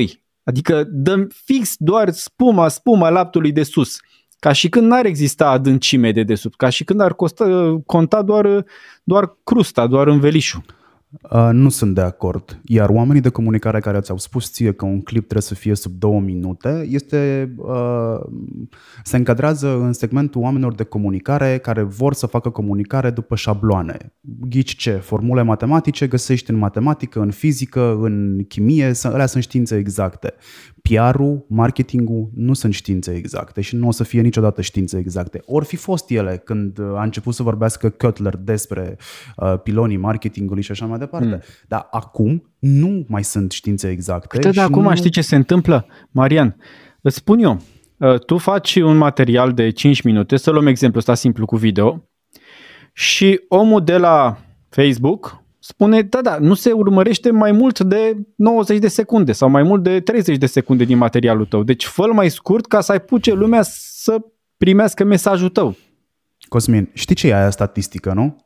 98-2. Adică dăm fix doar spuma, spuma laptului de sus. Ca și când n-ar exista adâncime de desubt, ca și când ar costa, conta doar, doar crusta, doar învelișul.
Uh, nu sunt de acord. Iar oamenii de comunicare care ți-au spus ție că un clip trebuie să fie sub două minute, este, uh, se încadrează în segmentul oamenilor de comunicare care vor să facă comunicare după șabloane. Ghici ce? Formule matematice găsești în matematică, în fizică, în chimie, alea sunt științe exacte. PR-ul, marketingul nu sunt științe exacte și nu o să fie niciodată științe exacte. Ori fi fost ele când a început să vorbească Cutler despre uh, pilonii marketingului și așa mai departe. Mm. Dar acum nu mai sunt științe exacte.
Câte de acum nu... știi ce se întâmplă, Marian? Îți spun eu, uh, tu faci un material de 5 minute, să luăm exemplu ăsta simplu cu video, și omul de la Facebook spune, da, da, nu se urmărește mai mult de 90 de secunde sau mai mult de 30 de secunde din materialul tău. Deci fă mai scurt ca să ai puce lumea să primească mesajul tău.
Cosmin, știi ce e aia statistică, nu?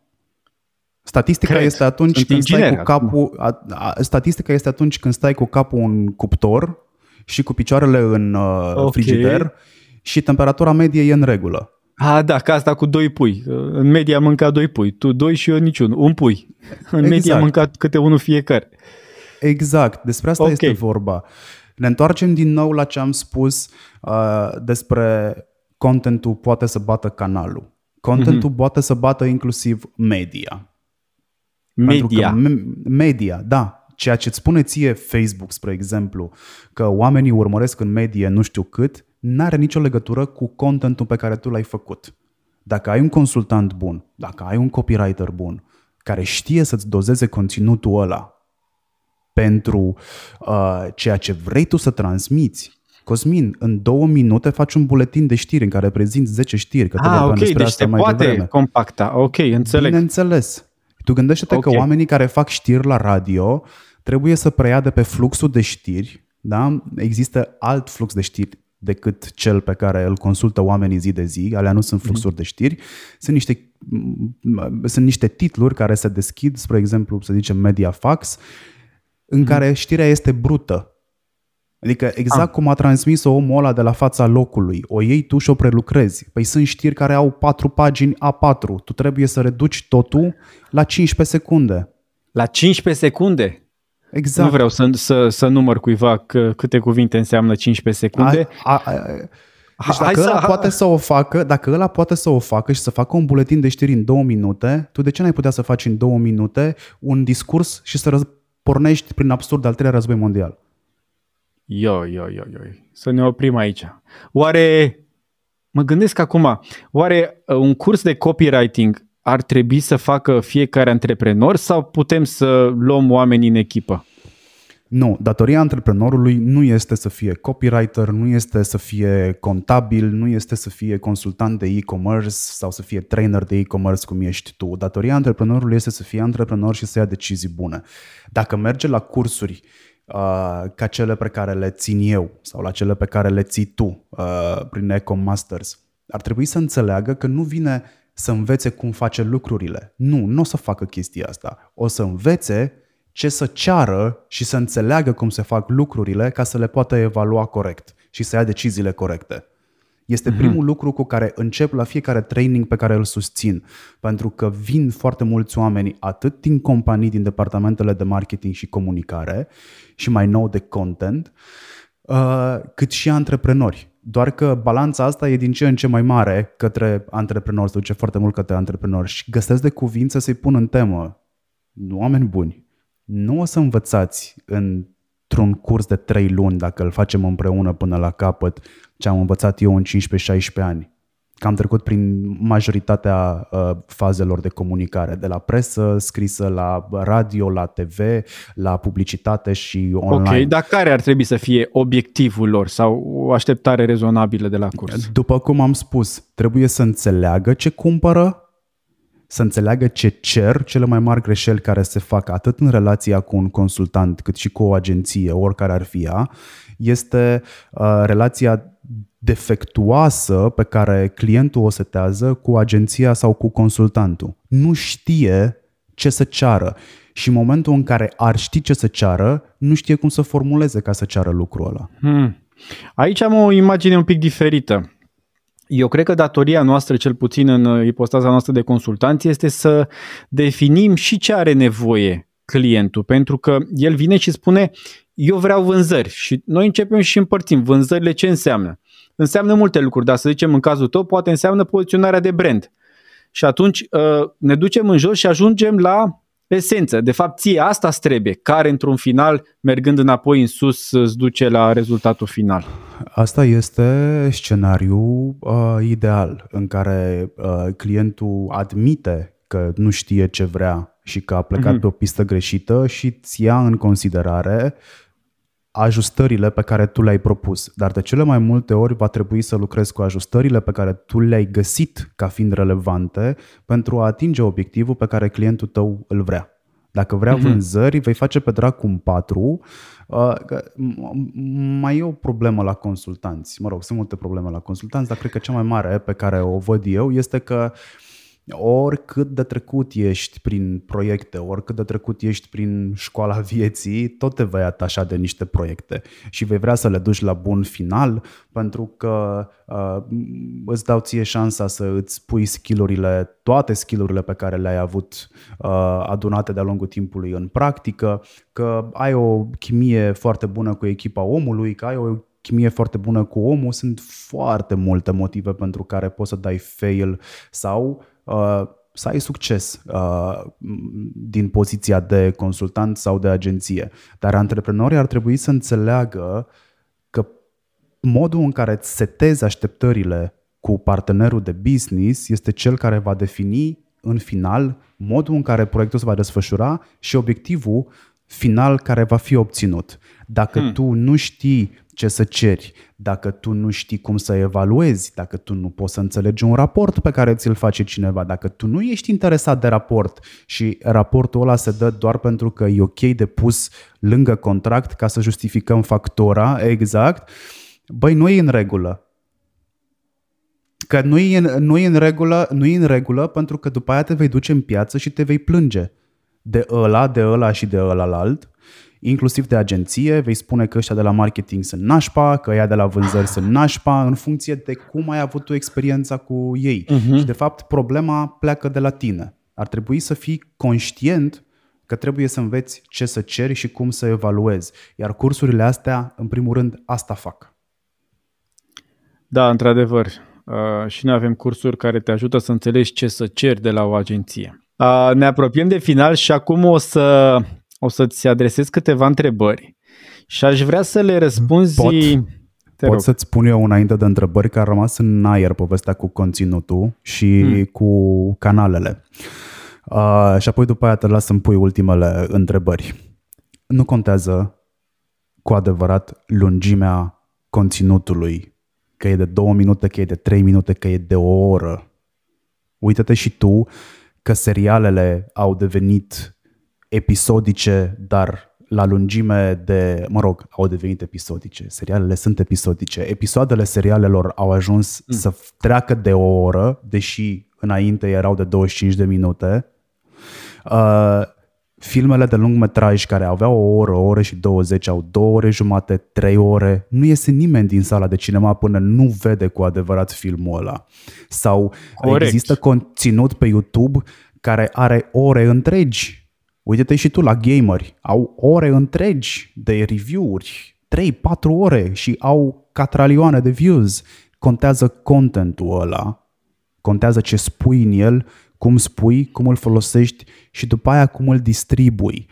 Statistica Cred. este atunci Sunt când stai cu capul a, a, statistica este atunci când stai cu capul în cuptor și cu picioarele în uh, okay. frigider și temperatura medie e în regulă.
A, da, ca asta cu doi pui. În media mânca doi pui. Tu doi și eu niciun. Un pui. În exact. media mânca câte unul fiecare.
Exact. Despre asta okay. este vorba. Ne întoarcem din nou la ce am spus uh, despre contentul poate să bată canalul. Contentul mm-hmm. poate să bată inclusiv media.
Media.
Pentru că media, da. Ceea ce îți spune ție Facebook, spre exemplu, că oamenii urmăresc în medie nu știu cât, n-are nicio legătură cu contentul pe care tu l-ai făcut. Dacă ai un consultant bun, dacă ai un copywriter bun, care știe să-ți dozeze conținutul ăla pentru uh, ceea ce vrei tu să transmiți, Cosmin, în două minute faci un buletin de știri în care prezinți 10 știri. Că
ah, ok, deci asta mai poate devreme. compacta. Ok, înțeleg.
Bineînțeles. Tu gândește-te okay. că oamenii care fac știri la radio trebuie să preia de pe fluxul de știri, da? Există alt flux de știri decât cel pe care îl consultă oamenii zi de zi, alea nu sunt fluxuri mm-hmm. de știri, sunt niște, sunt niște titluri care se deschid, spre exemplu, să zicem Media Fax, în mm-hmm. care știrea este brută. Adică exact ah. cum a transmis-o omul ăla de la fața locului. O iei tu și o prelucrezi. Păi sunt știri care au patru pagini A4. Tu trebuie să reduci totul la 15 secunde.
La 15 secunde? Exact. Nu vreau să, să, să număr cuiva că, câte cuvinte înseamnă 15 secunde. A, a, a,
deci dacă ăla să... poate să o facă, dacă ăla poate să o facă și să facă un buletin de știri în două minute, tu de ce n-ai putea să faci în două minute un discurs și să răz- pornești prin absurd al treilea război mondial?
Yo, yo, yo, yo. Să ne oprim aici. Oare, mă gândesc acum, oare uh, un curs de copywriting ar trebui să facă fiecare antreprenor sau putem să luăm oameni în echipă?
Nu, datoria antreprenorului nu este să fie copywriter, nu este să fie contabil, nu este să fie consultant de e-commerce sau să fie trainer de e-commerce cum ești tu. Datoria antreprenorului este să fie antreprenor și să ia decizii bune. Dacă merge la cursuri uh, ca cele pe care le țin eu sau la cele pe care le ții tu uh, prin Ecom Masters, ar trebui să înțeleagă că nu vine să învețe cum face lucrurile. Nu, nu o să facă chestia asta. O să învețe ce să ceară și să înțeleagă cum se fac lucrurile ca să le poată evalua corect și să ia deciziile corecte. Este mm-hmm. primul lucru cu care încep la fiecare training pe care îl susțin, pentru că vin foarte mulți oameni atât din companii, din departamentele de marketing și comunicare și mai nou de content, uh, cât și antreprenori. Doar că balanța asta e din ce în ce mai mare către antreprenori, se duce foarte mult către antreprenori și găsesc de cuvință să-i pun în temă. Oameni buni, nu o să învățați într-un curs de 3 luni, dacă îl facem împreună până la capăt, ce am învățat eu în 15-16 ani. Că am trecut prin majoritatea uh, fazelor de comunicare, de la presă scrisă, la radio, la TV, la publicitate și online.
Ok, dar care ar trebui să fie obiectivul lor sau o așteptare rezonabilă de la curs?
După cum am spus, trebuie să înțeleagă ce cumpără, să înțeleagă ce cer, cele mai mari greșeli care se fac atât în relația cu un consultant cât și cu o agenție, oricare ar fi ea, este uh, relația defectuoasă pe care clientul o setează cu agenția sau cu consultantul. Nu știe ce să ceară și în momentul în care ar ști ce să ceară, nu știe cum să formuleze ca să ceară lucrul ăla. Hmm.
Aici am o imagine un pic diferită. Eu cred că datoria noastră, cel puțin în ipostaza noastră de consultanți, este să definim și ce are nevoie clientul, pentru că el vine și spune eu vreau vânzări și noi începem și împărțim vânzările ce înseamnă. Înseamnă multe lucruri, dar să zicem în cazul tău poate înseamnă poziționarea de brand. Și atunci uh, ne ducem în jos și ajungem la esență. De fapt, ție asta îți trebuie, care într-un final, mergând înapoi în sus, îți duce la rezultatul final.
Asta este scenariul uh, ideal în care uh, clientul admite că nu știe ce vrea și că a plecat mm-hmm. pe o pistă greșită și îți ia în considerare ajustările pe care tu le-ai propus. Dar de cele mai multe ori va trebui să lucrezi cu ajustările pe care tu le-ai găsit ca fiind relevante pentru a atinge obiectivul pe care clientul tău îl vrea. Dacă vrea mm-hmm. vânzări, vei face pe dracu un 4. Uh, mai e o problemă la consultanți. Mă rog, sunt multe probleme la consultanți, dar cred că cea mai mare pe care o văd eu este că uh, oricât de trecut ești prin proiecte, oricât de trecut ești prin școala *laughs* vieții, tot te vei atașa de niște proiecte și vei vrea să le duci la bun final pentru că uh, îți dau ție șansa să îți pui skillurile, toate skillurile pe care le-ai avut uh, adunate de-a lungul timpului în practică, că ai o chimie foarte bună cu echipa omului, că ai o chimie foarte bună cu omul, sunt foarte multe motive pentru care poți să dai fail sau uh, să ai succes uh, din poziția de consultant sau de agenție. Dar antreprenorii ar trebui să înțeleagă că modul în care îți setezi așteptările cu partenerul de business este cel care va defini în final modul în care proiectul se va desfășura și obiectivul final care va fi obținut. Dacă hmm. tu nu știi ce să ceri, dacă tu nu știi cum să evaluezi, dacă tu nu poți să înțelegi un raport pe care ți-l face cineva, dacă tu nu ești interesat de raport și raportul ăla se dă doar pentru că e ok de pus lângă contract ca să justificăm factora, exact, băi, nu e în regulă. Că nu e, în, nu, e în regulă, nu e în regulă pentru că după aia te vei duce în piață și te vei plânge. De ăla, de ăla și de ăla alt inclusiv de agenție, vei spune că ăștia de la marketing sunt nașpa, că ăia de la vânzări sunt nașpa, în funcție de cum ai avut tu experiența cu ei. Uh-huh. Și de fapt problema pleacă de la tine. Ar trebui să fii conștient că trebuie să înveți ce să ceri și cum să evaluezi. Iar cursurile astea, în primul rând, asta fac.
Da, într-adevăr. Uh, și noi avem cursuri care te ajută să înțelegi ce să ceri de la o agenție. Uh, ne apropiem de final și acum o să o să-ți adresez câteva întrebări și aș vrea să le răspunzi...
Pot? Te Pot rog. să-ți spun eu înainte de întrebări că a rămas în aer povestea cu conținutul și hmm. cu canalele. Uh, și apoi după aia te las să-mi pui ultimele întrebări. Nu contează cu adevărat lungimea conținutului, că e de două minute, că e de trei minute, că e de o oră. Uită-te și tu că serialele au devenit episodice, dar la lungime de, mă rog, au devenit episodice. Serialele sunt episodice. Episoadele serialelor au ajuns mm. să treacă de o oră, deși înainte erau de 25 de minute. Uh, filmele de lung metraj care aveau o oră, o oră și 20, au două ore jumate, trei ore, nu iese nimeni din sala de cinema până nu vede cu adevărat filmul ăla. Sau Corect. există conținut pe YouTube care are ore întregi Uite-te și tu la gameri, au ore întregi de review-uri, 3-4 ore și au catralioane de views. Contează contentul ăla, contează ce spui în el, cum spui, cum îl folosești și după aia cum îl distribui.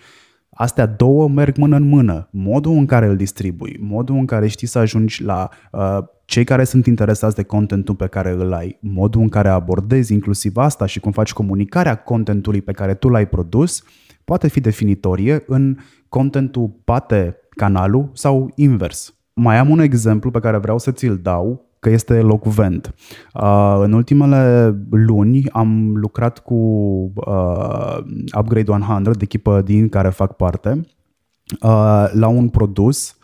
Astea două merg mână în mână. Modul în care îl distribui, modul în care știi să ajungi la uh, cei care sunt interesați de contentul pe care îl ai, modul în care abordezi inclusiv asta și cum faci comunicarea contentului pe care tu l-ai produs, poate fi definitorie în contentul bate canalul sau invers. Mai am un exemplu pe care vreau să ți-l dau, că este elocvent. Uh, în ultimele luni am lucrat cu uh, Upgrade 100, echipă din care fac parte, uh, la un produs Uh,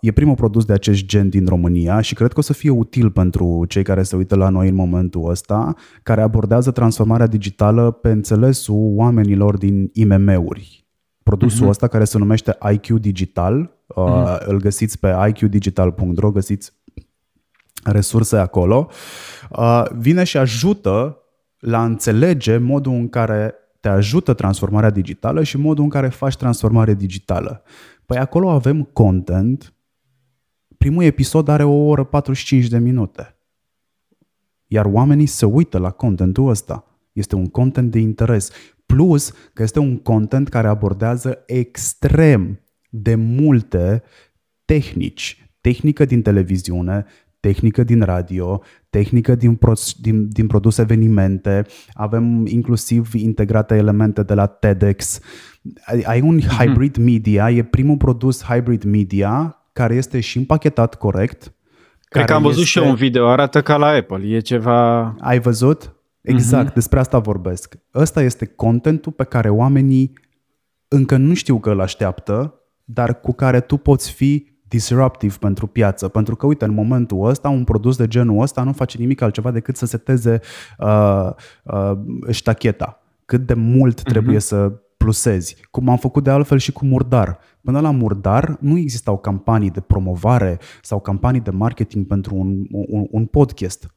e primul produs de acest gen din România și cred că o să fie util pentru cei care se uită la noi în momentul ăsta, care abordează transformarea digitală pe înțelesul oamenilor din IMM-uri. Produsul uh-huh. ăsta care se numește IQ Digital, uh, uh-huh. îl găsiți pe iqdigital.ro, găsiți resurse acolo, uh, vine și ajută la a înțelege modul în care te ajută transformarea digitală și modul în care faci transformare digitală. Păi acolo avem content. Primul episod are o oră 45 de minute. Iar oamenii se uită la contentul ăsta. Este un content de interes. Plus că este un content care abordează extrem de multe tehnici. Tehnică din televiziune, tehnică din radio, tehnică din, proț, din, din produs evenimente, avem inclusiv integrate elemente de la TEDx. Ai un mhm. hybrid media, e primul produs hybrid media care este și împachetat corect.
Cred că am văzut este... și eu un video, arată ca la Apple, e ceva...
Ai văzut? Exact, uh-huh. despre asta vorbesc. Ăsta este contentul pe care oamenii încă nu știu că îl așteaptă, dar cu care tu poți fi disruptive pentru piață. Pentru că, uite, în momentul ăsta, un produs de genul ăsta nu face nimic altceva decât să seteze uh, uh, ștacheta. Cât de mult uh-huh. trebuie să plusezi, cum am făcut de altfel și cu Murdar. Până la Murdar nu existau campanii de promovare sau campanii de marketing pentru un, un, un podcast.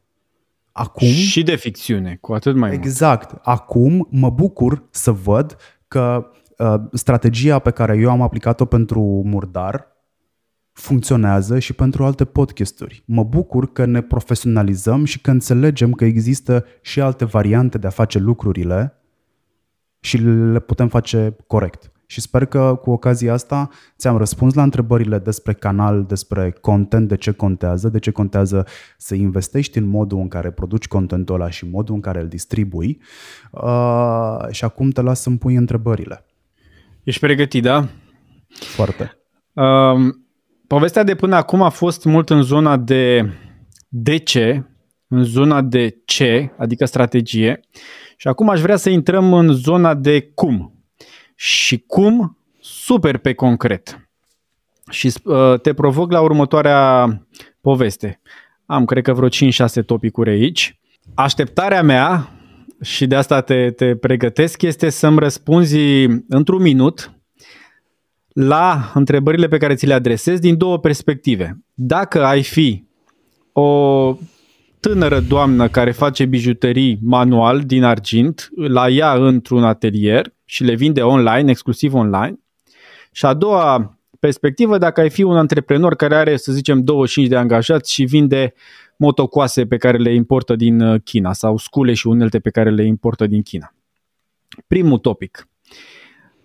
Acum, și de ficțiune, cu atât mai
exact,
mult.
Acum mă bucur să văd că uh, strategia pe care eu am aplicat-o pentru Murdar funcționează și pentru alte podcasturi. Mă bucur că ne profesionalizăm și că înțelegem că există și alte variante de a face lucrurile și le putem face corect. Și sper că cu ocazia asta ți-am răspuns la întrebările despre canal, despre content, de ce contează, de ce contează să investești în modul în care produci contentul ăla și modul în care îl distribui. Uh, și acum te las să-mi pui întrebările.
Ești pregătit, da?
Foarte.
Uh, povestea de până acum a fost mult în zona de de ce, în zona de ce, adică strategie, și acum aș vrea să intrăm în zona de cum. Și cum super pe concret. Și uh, te provoc la următoarea poveste. Am, cred că, vreo 5-6 topicuri aici. Așteptarea mea, și de asta te, te pregătesc, este să-mi răspunzi într-un minut la întrebările pe care ți le adresez din două perspective. Dacă ai fi o tânără doamnă care face bijuterii manual din argint, la ea într-un atelier și le vinde online, exclusiv online. Și a doua perspectivă, dacă ai fi un antreprenor care are, să zicem, 25 de angajați și vinde motocoase pe care le importă din uh, China sau scule și unelte pe care le importă din China. Primul topic.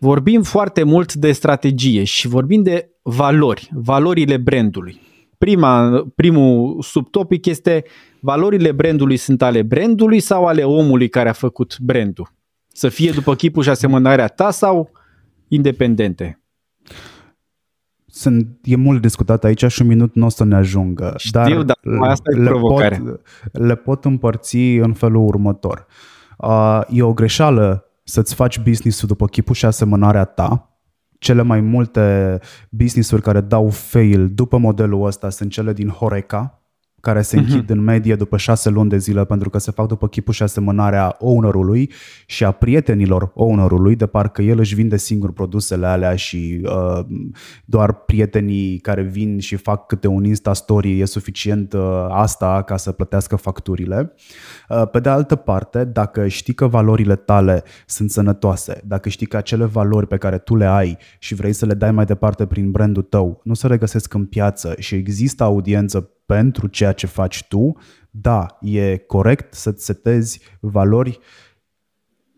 Vorbim foarte mult de strategie și vorbim de valori, valorile brandului. prima, primul subtopic este valorile brandului sunt ale brandului sau ale omului care a făcut brandul? Să fie după chipul și asemănarea ta sau independente?
Sunt, e mult discutat aici și un minut nu o să ne ajungă.
Știu, dar, dar asta e provocarea.
Pot, le pot împărți în felul următor. Uh, e o greșeală să-ți faci business-ul după chipul și asemănarea ta, cele mai multe business-uri care dau fail după modelul ăsta sunt cele din Horeca, care se închid uh-huh. în medie după șase luni de zile pentru că se fac după chipul și asemănarea ownerului și a prietenilor ownerului, de parcă el își vinde singur produsele alea și uh, doar prietenii care vin și fac câte un Insta Story e suficient uh, asta ca să plătească facturile. Uh, pe de altă parte, dacă știi că valorile tale sunt sănătoase, dacă știi că acele valori pe care tu le ai și vrei să le dai mai departe prin brandul tău nu se regăsesc în piață și există audiență pentru ceea ce faci tu, da, e corect să-ți setezi valori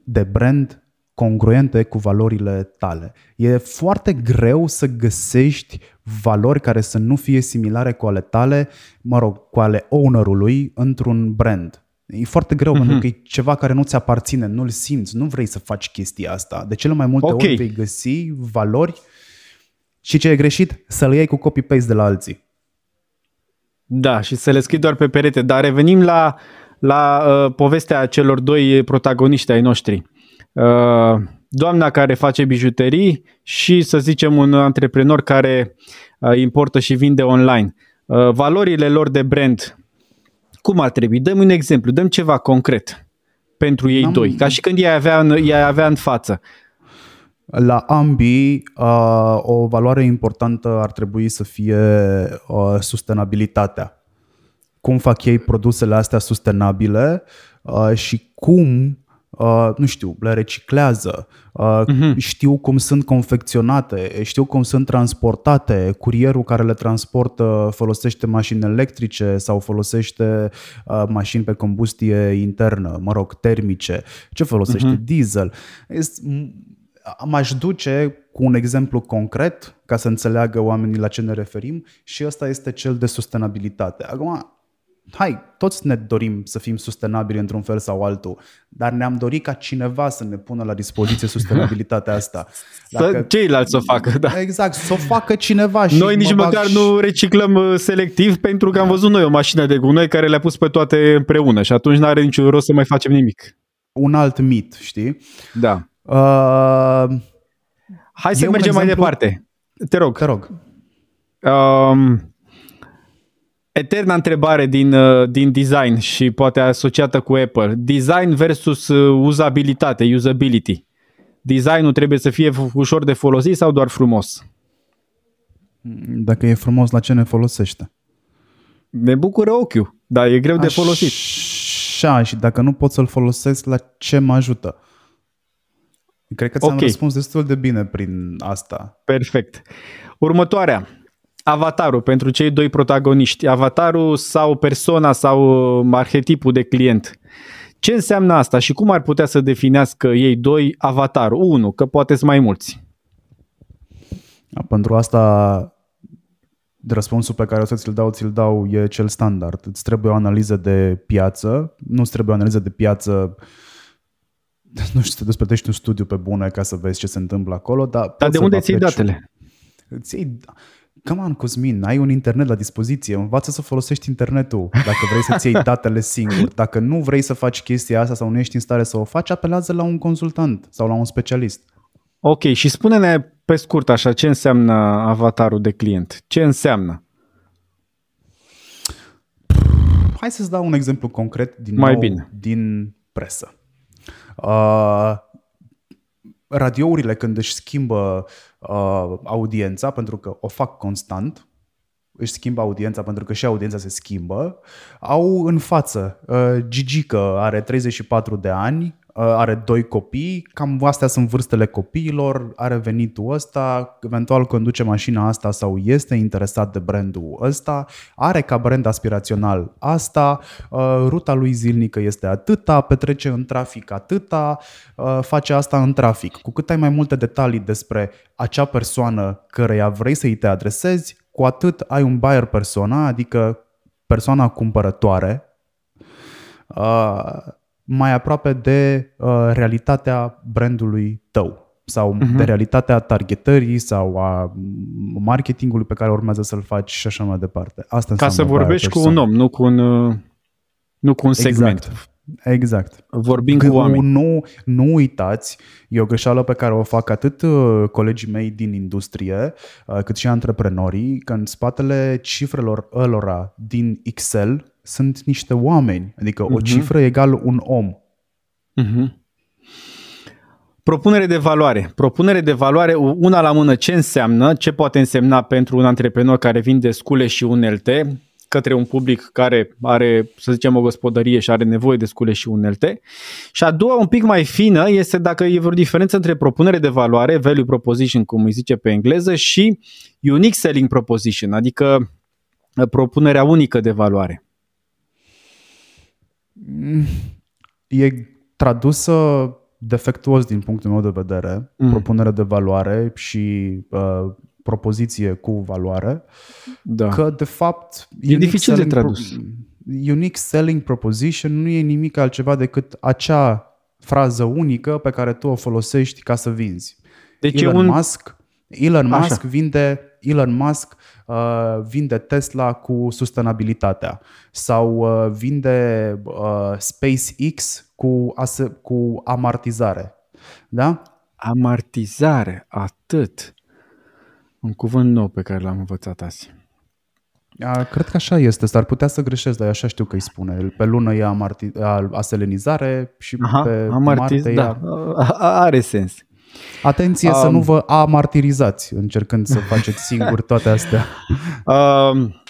de brand congruente cu valorile tale. E foarte greu să găsești valori care să nu fie similare cu ale tale, mă rog, cu ale ownerului într-un brand. E foarte greu uh-huh. pentru că e ceva care nu ți aparține, nu-l simți, nu vrei să faci chestia asta. De cele mai multe okay. ori vei găsi valori și ce e greșit, să le iei cu copy-paste de la alții.
Da, și să le scrii doar pe perete. Dar revenim la, la uh, povestea celor doi protagoniști ai noștri. Uh, doamna care face bijuterii și, să zicem, un antreprenor care uh, importă și vinde online. Uh, valorile lor de brand, cum ar trebui? Dăm un exemplu, dăm ceva concret pentru ei Am... doi, ca și când ei avea, în, ei avea în față.
La ambii, uh, o valoare importantă ar trebui să fie uh, sustenabilitatea. Cum fac ei produsele astea sustenabile uh, și cum Uh, nu știu, le reciclează, uh, uh-huh. știu cum sunt confecționate, știu cum sunt transportate, curierul care le transportă folosește mașini electrice sau folosește uh, mașini pe combustie internă, mă rog, termice, ce folosește, uh-huh. diesel. Este, m-aș duce cu un exemplu concret ca să înțeleagă oamenii la ce ne referim și ăsta este cel de sustenabilitate. Acum, hai, toți ne dorim să fim sustenabili într-un fel sau altul, dar ne-am dorit ca cineva să ne pună la dispoziție sustenabilitatea asta. *laughs*
Dacă... Să ceilalți să o facă, da.
Exact, să o facă cineva. Și
noi nici măcar și... nu reciclăm uh, selectiv pentru că am văzut noi o mașină de gunoi care le-a pus pe toate împreună și atunci nu are niciun rost să mai facem nimic.
Un alt mit, știi?
Da. Uh, Hai să mergem exemplu... mai departe. Te rog.
Te rog.
Uh, eterna întrebare din, uh, din design și poate asociată cu Apple. Design versus uh, uzabilitate, usability. Designul trebuie să fie ușor de folosit sau doar frumos?
Dacă e frumos, la ce ne folosește?
Ne bucură ochiul, dar e greu Așa, de folosit.
Așa, și dacă nu pot să-l folosesc, la ce mă ajută? Cred că ți-am okay. răspuns destul de bine prin asta.
Perfect. Următoarea. Avatarul pentru cei doi protagoniști. Avatarul sau persoana sau arhetipul de client. Ce înseamnă asta și cum ar putea să definească ei doi avatarul? Unu, că poate mai mulți.
Pentru asta de răspunsul pe care o să ți-l dau, ți-l dau e cel standard. Îți trebuie o analiză de piață, nu îți trebuie o analiză de piață uh, *laughs* nu știu, să desplătești un studiu pe bune ca să vezi ce se întâmplă acolo, dar...
Dar de unde ți iei datele?
Îți iei... Come on, Cosmin, ai un internet la dispoziție, învață să folosești internetul dacă vrei să-ți iei *laughs* datele singur. Dacă nu vrei să faci chestia asta sau nu ești în stare să o faci, apelează la un consultant sau la un specialist.
Ok, și spune-ne pe scurt așa, ce înseamnă avatarul de client? Ce înseamnă?
Hai să-ți dau un exemplu concret din
Mai
nou
bine.
din presă. Uh, radiourile când își schimbă uh, audiența, pentru că o fac constant, își schimbă audiența pentru că și audiența se schimbă, au în față uh, Gigică are 34 de ani, Uh, are doi copii, cam astea sunt vârstele copiilor, are venitul ăsta, eventual conduce mașina asta sau este interesat de brandul ăsta, are ca brand aspirațional asta, uh, ruta lui zilnică este atâta, petrece în trafic atâta, uh, face asta în trafic. Cu cât ai mai multe detalii despre acea persoană căreia vrei să-i te adresezi, cu atât ai un buyer persona, adică persoana cumpărătoare, uh, mai aproape de uh, realitatea brandului tău sau uh-huh. de realitatea targetării sau a marketingului pe care urmează să-l faci și așa mai departe. Asta
Ca să vorbești cu un om, nu cu un, nu cu un segment.
Exact. Exact.
Vorbim cu oameni.
Nu, nu uitați, e o greșeală pe care o fac atât uh, colegii mei din industrie, uh, cât și antreprenorii, că în spatele cifrelor ălora din Excel sunt niște oameni. Adică uh-huh. o mhm. cifră egal un om.
Uh-huh. Propunere de valoare. Propunere de valoare, una la mână, ce înseamnă, ce poate însemna pentru un antreprenor care vinde scule și unelte către un public care are, să zicem, o gospodărie și are nevoie de scule și unelte. Și a doua, un pic mai fină, este dacă e vreo diferență între propunere de valoare, value proposition, cum îi zice pe engleză, și unique selling proposition, adică propunerea unică de valoare.
E tradusă defectuos din punctul meu de vedere, mm. propunere de valoare și uh, propoziție cu valoare, da. că de fapt
e dificil de tradus. Pro-
unique selling proposition nu e nimic altceva decât acea frază unică pe care tu o folosești ca să vinzi. Deci Elon un... Musk, Elon Musk vinde Elon Musk uh, vinde Tesla cu sustenabilitatea sau uh, vinde uh, SpaceX cu, as- cu amartizare. Da?
Amartizare, atât. Un cuvânt nou pe care l-am învățat azi.
A, cred că așa este, s-ar putea să greșesc, dar așa știu că îi spune. Pe lună e amarti- aselenizare și Aha, pe amartiz, Marte da.
A, are sens.
Atenție um, să nu vă amartirizați încercând să faceți singur toate astea. *laughs* Um,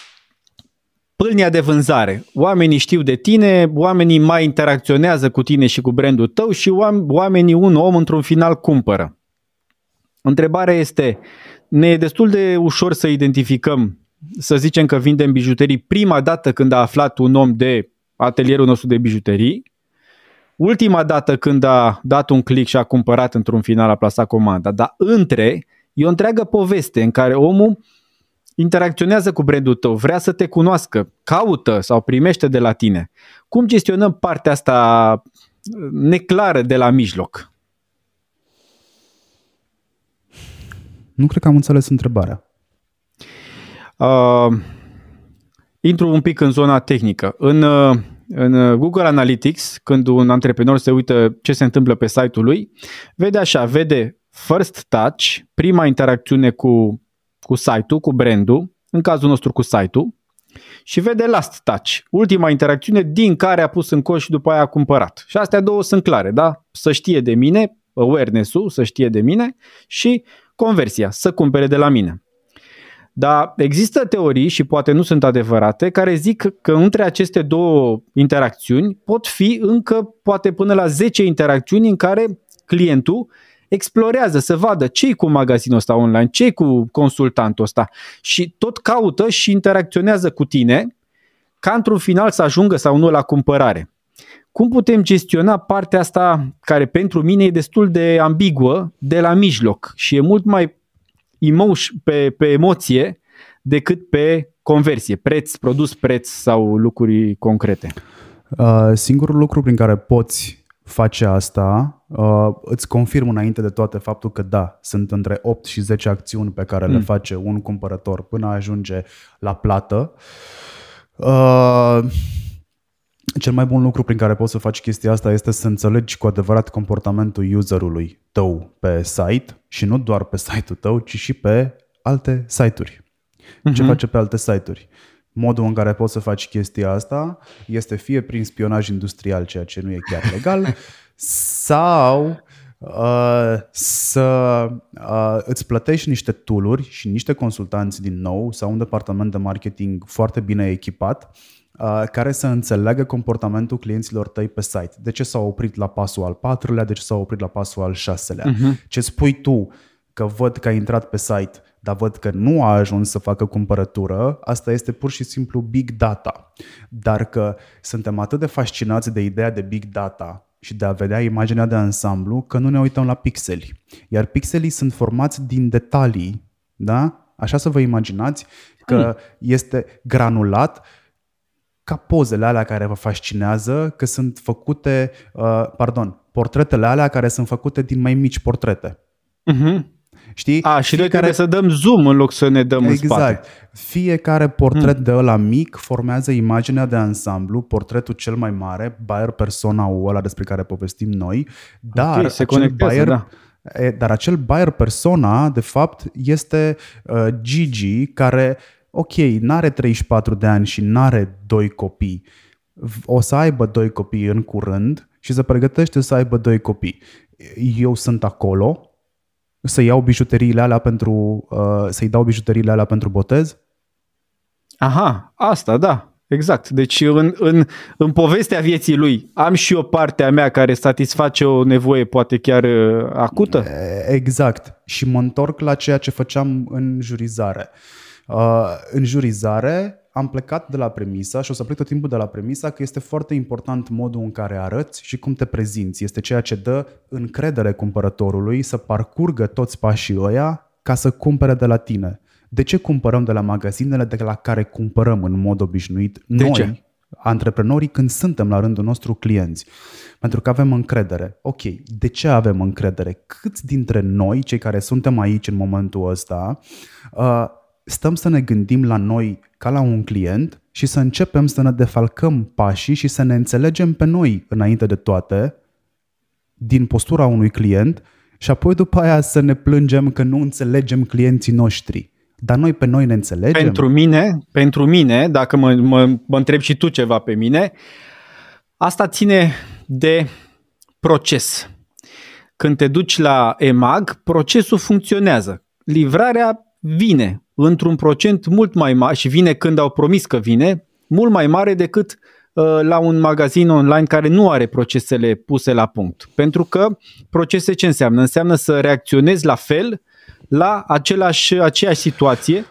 pâlnia de vânzare. Oamenii știu de tine, oamenii mai interacționează cu tine și cu brandul tău și oamenii, un om într-un final cumpără. Întrebarea este, ne e destul de ușor să identificăm, să zicem că vindem bijuterii prima dată când a aflat un om de atelierul nostru de bijuterii, ultima dată când a dat un click și a cumpărat într-un final, a plasat comanda, dar între e o întreagă poveste în care omul interacționează cu brandul tău, vrea să te cunoască, caută sau primește de la tine. Cum gestionăm partea asta neclară de la mijloc?
Nu cred că am înțeles întrebarea.
Uh, intru un pic în zona tehnică. În, uh, în Google Analytics, când un antreprenor se uită ce se întâmplă pe site-ul lui, vede așa, vede first touch, prima interacțiune cu, cu site-ul, cu brandul, în cazul nostru cu site-ul, și vede last touch, ultima interacțiune din care a pus în coș și după aia a cumpărat. Și astea două sunt clare, da? Să știe de mine, awareness-ul, să știe de mine și conversia, să cumpere de la mine. Dar există teorii, și poate nu sunt adevărate, care zic că între aceste două interacțiuni pot fi încă poate până la 10 interacțiuni în care clientul explorează să vadă ce cu magazinul ăsta online, ce cu consultantul ăsta și tot caută și interacționează cu tine ca într-un final să ajungă sau nu la cumpărare. Cum putem gestiona partea asta care pentru mine e destul de ambiguă de la mijloc și e mult mai emotion, pe, pe emoție decât pe conversie, preț, produs, preț sau lucruri concrete?
Uh, singurul lucru prin care poți face asta uh, îți confirm înainte de toate faptul că da, sunt între 8 și 10 acțiuni pe care mm. le face un cumpărător până ajunge la plată. Uh, cel mai bun lucru prin care poți să faci chestia asta este să înțelegi cu adevărat comportamentul userului tău pe site și nu doar pe site-ul tău, ci și pe alte site-uri. Uh-huh. Ce mhm. face pe alte site-uri? Modul în care poți să faci chestia asta este fie prin spionaj industrial, ceea ce nu e chiar legal, *laughs* sau uh, să uh, îți plătești niște tooluri și niște consultanți din nou sau un departament de marketing foarte bine echipat Uh, care să înțeleagă comportamentul clienților tăi pe site. De ce s-au oprit la pasul al patrulea, de ce s-au oprit la pasul al șaselea. Uh-huh. Ce spui tu că văd că a intrat pe site, dar văd că nu a ajuns să facă cumpărătură, asta este pur și simplu big data. Dar că suntem atât de fascinați de ideea de big data și de a vedea imaginea de ansamblu, că nu ne uităm la pixeli. Iar pixelii sunt formați din detalii, da? Așa să vă imaginați că hmm. este granulat ca pozele alea care vă fascinează, că sunt făcute, uh, pardon, portretele alea care sunt făcute din mai mici portrete.
Uh-huh.
Știi?
A, și Fiecare... noi trebuie să dăm zoom în loc să ne dăm
exact.
în spate.
Fiecare portret hmm. de ăla mic formează imaginea de ansamblu, portretul cel mai mare, buyer persona ăla despre care povestim noi, dar
okay, se acel buyer, da.
dar acel buyer persona, de fapt, este uh, Gigi care, ok, n-are 34 de ani și n-are doi copii, o să aibă doi copii în curând și se pregătește să aibă doi copii. Eu sunt acolo, să iau bijuteriile alea pentru, uh, să-i dau bijuteriile alea pentru botez?
Aha, asta, da. Exact. Deci în, în, în povestea vieții lui am și o parte a mea care satisface o nevoie poate chiar uh, acută?
Exact. Și mă întorc la ceea ce făceam în jurizare. Uh, în jurizare am plecat de la premisa și o să plec tot timpul de la premisa că este foarte important modul în care arăți și cum te prezinți. Este ceea ce dă încredere cumpărătorului să parcurgă toți pașii ăia ca să cumpere de la tine. De ce cumpărăm de la magazinele de la care cumpărăm în mod obișnuit
de
noi,
ce?
antreprenorii, când suntem la rândul nostru clienți? Pentru că avem încredere. Ok, de ce avem încredere? Câți dintre noi, cei care suntem aici în momentul ăsta, uh, stăm să ne gândim la noi ca la un client și să începem să ne defalcăm pașii și să ne înțelegem pe noi înainte de toate din postura unui client și apoi după aia să ne plângem că nu înțelegem clienții noștri. Dar noi pe noi ne înțelegem.
Pentru mine, pentru mine, dacă mă, mă, mă întreb și tu ceva pe mine, asta ține de proces. Când te duci la EMAG, procesul funcționează. Livrarea vine într-un procent mult mai mare și vine când au promis că vine, mult mai mare decât uh, la un magazin online care nu are procesele puse la punct. Pentru că procese ce înseamnă? Înseamnă să reacționezi la fel la același, aceeași situație.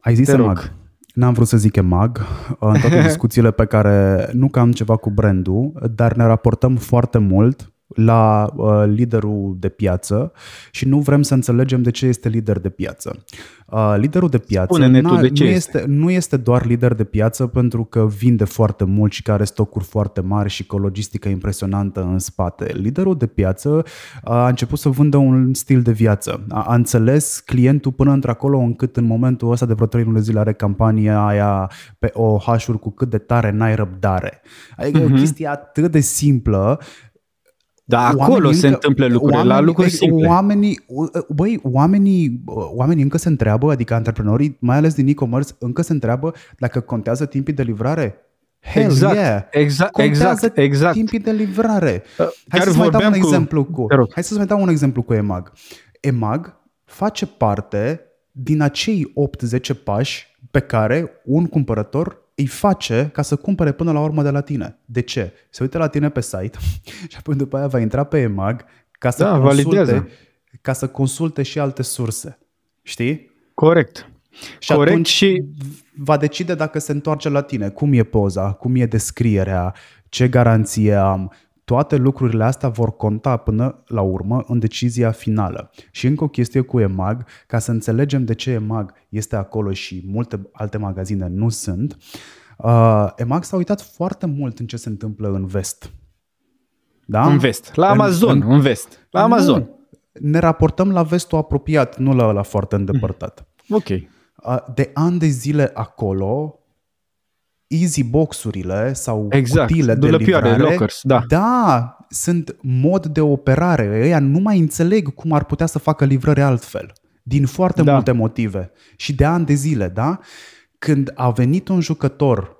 Ai zis mag. N-am vrut să zic EMAG în toate *laughs* discuțiile pe care nu că am ceva cu brandul, dar ne raportăm foarte mult la uh, liderul de piață și nu vrem să înțelegem de ce este lider de piață. Uh, liderul de piață
de ce
nu,
este.
este, nu este doar lider de piață pentru că vinde foarte mult și că are stocuri foarte mari și cu o logistică impresionantă în spate. Liderul de piață uh, a început să vândă un stil de viață. A, a înțeles clientul până într-acolo încât în momentul ăsta de vreo 3 luni de zile are campania aia pe OH-uri cu cât de tare n-ai răbdare. Adică uh-huh. o mhm. chestie atât de simplă
da, acolo oamenii se încă, întâmplă lucrurile, oamenii, la lucruri simple.
Oamenii, băi, oamenii, oamenii încă se întreabă, adică antreprenorii, mai ales din e-commerce, încă se întreabă dacă contează timpii de livrare. Hell
exact,
yeah!
Exact,
contează
exact, exact.
timpii de livrare. Uh, Hai să mai dau un cu... exemplu cu... Hai să mai dau un exemplu cu EMAG. EMAG face parte din acei 8-10 pași pe care un cumpărător îi face ca să cumpere până la urmă de la tine. De ce? Se uită la tine pe site *laughs* și apoi după aia va intra pe EMAG ca să,
da,
consulte, ca să consulte și alte surse. Știi?
Corect.
Și Corect atunci și va decide dacă se întoarce la tine. Cum e poza, cum e descrierea, ce garanție am, toate lucrurile astea vor conta până la urmă în decizia finală. Și încă o chestie cu EMAG, ca să înțelegem de ce EMAG este acolo și multe alte magazine nu sunt, uh, EMAG s-a uitat foarte mult în ce se întâmplă în vest.
Da? În vest. La Amazon, în, în vest. La Amazon.
Nu. Ne raportăm la vestul apropiat, nu la la foarte îndepărtat.
Ok. Uh,
de ani de zile acolo, easy boxurile sau
exact.
cutiile de livrare,
lockers, da.
da, sunt mod de operare. Ei nu mai înțeleg cum ar putea să facă livrări altfel. Din foarte da. multe motive. Și de ani de zile, da? Când a venit un jucător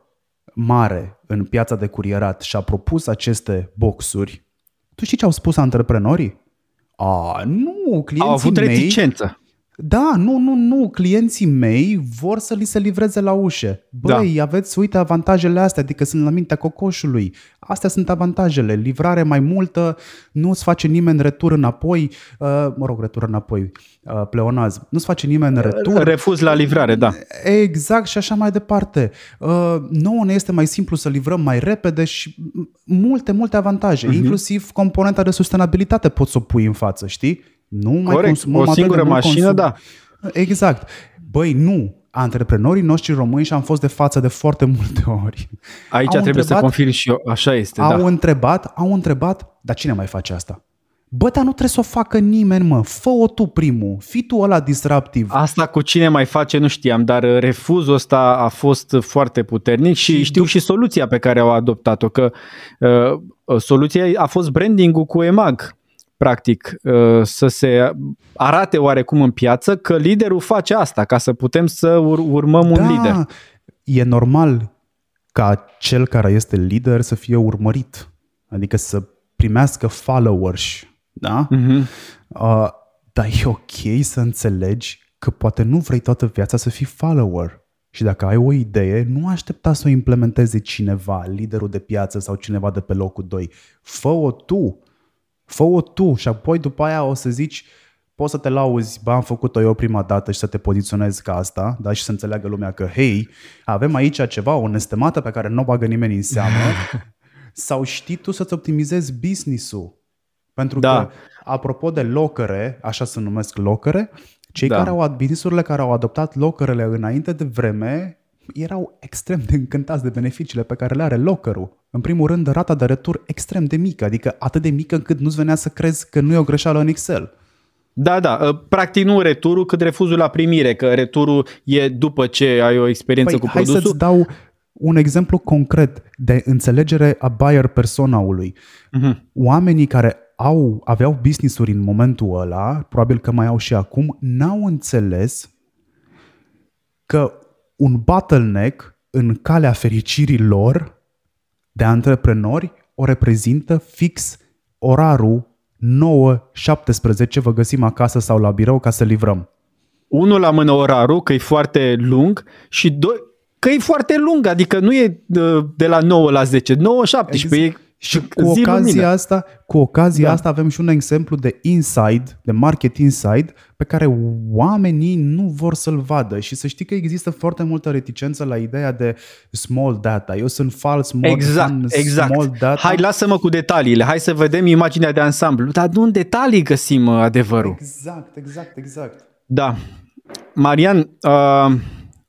mare în piața de curierat și a propus aceste boxuri, tu știi ce au spus antreprenorii? A, nu, clienții
Au avut
mei,
reticență.
Da, nu, nu, nu. Clienții mei vor să li se livreze la ușe. Băi, da. aveți, uite, avantajele astea, adică sunt la mintea cocoșului. Astea sunt avantajele. Livrare mai multă, nu îți face nimeni retur înapoi, uh, mă rog, retur înapoi, uh, pleonaz. Nu îți face nimeni retur.
Refuz la livrare, da.
Exact și așa mai departe. Uh, nouă ne este mai simplu să livrăm mai repede și multe, multe avantaje. Uh-huh. Inclusiv componenta de sustenabilitate poți să o pui în față, știi? Nu mai
Corect.
consumăm
o singură mașină,
consum.
da.
Exact. Băi, nu. Antreprenorii noștri români și am fost de față de foarte multe *laughs* ori.
Aici
Au
trebuie să
întrebat-
confirm și eu, așa este,
Au
da.
întrebat, au întrebat, dar cine mai face asta? Bă, dar nu trebuie să o facă nimeni, mă. Fă-o tu primul. Fii tu ăla disruptiv.
Asta cu cine mai face nu știam, dar uh, refuzul ăsta a fost foarte puternic și,
Și
știu
dup-
și soluția pe care au adoptat-o, că uh, soluția a fost branding-ul cu EMAG, practic, uh, să se arate oarecum în piață că liderul face asta, ca să putem să ur- urmăm un lider.
e normal ca cel care este lider să fie urmărit. Adică să primească followers. Da?
Mhm.
Uh, dar e ok să înțelegi că poate nu vrei toată viața să fii follower. Și dacă ai o idee, nu aștepta să o implementeze cineva, liderul de piață sau cineva de pe locul 2. Fă-o tu. Fă-o tu și apoi după aia o să zici poți să te lauzi, bă, am făcut-o eu prima dată și să te poziționezi ca asta, da? și să înțeleagă lumea că, hei, avem aici ceva, o nestemată pe care nu o bagă nimeni în seamă, *laughs* sau știi tu să-ți optimizezi business-ul. Pentru
Da.
că, apropo de locăre, așa se numesc locăre, cei
Da.
care au business-urile care au adoptat locărele înainte de vreme erau extrem de încântați de beneficiile pe care le are locărul. În primul rând, rata de retur extrem de mică, adică atât de mică încât nu-ți venea să crezi că nu e o greșeală în Excel.
Da, da, uh, practic nu returul, cât refuzul la primire, că returul e după ce ai o experiență
Păi,
cu
hai
produsul.
să-ți dau un exemplu concret de înțelegere a buyer personaului.
Mhm.
Oamenii care au, aveau business-uri în momentul ăla, probabil că mai au și acum, n-au înțeles că un bottleneck în calea fericirii lor de antreprenori o reprezintă fix orarul 9-17 vă găsim acasă sau la birou ca să livrăm.
unul la mână orarul, că e foarte lung și doi, că e foarte lung, adică nu e de, de la 9 la 10, 9 17
Exact.
e
Și cu
zi
ocazia
lumină.
asta, cu ocazia
Da.
asta avem și un exemplu de inside, de market inside, pe care oamenii nu vor să-l vadă și să știi că există foarte multă reticență la ideea de small data. Eu sunt fals mod
Exact,
fan
exact.
small data.
Hai, lasă-mă cu detaliile, hai să vedem imaginea de ansamblu, dar nu în detalii găsim uh, adevărul.
Exact, exact, exact.
Da. Marian, uh,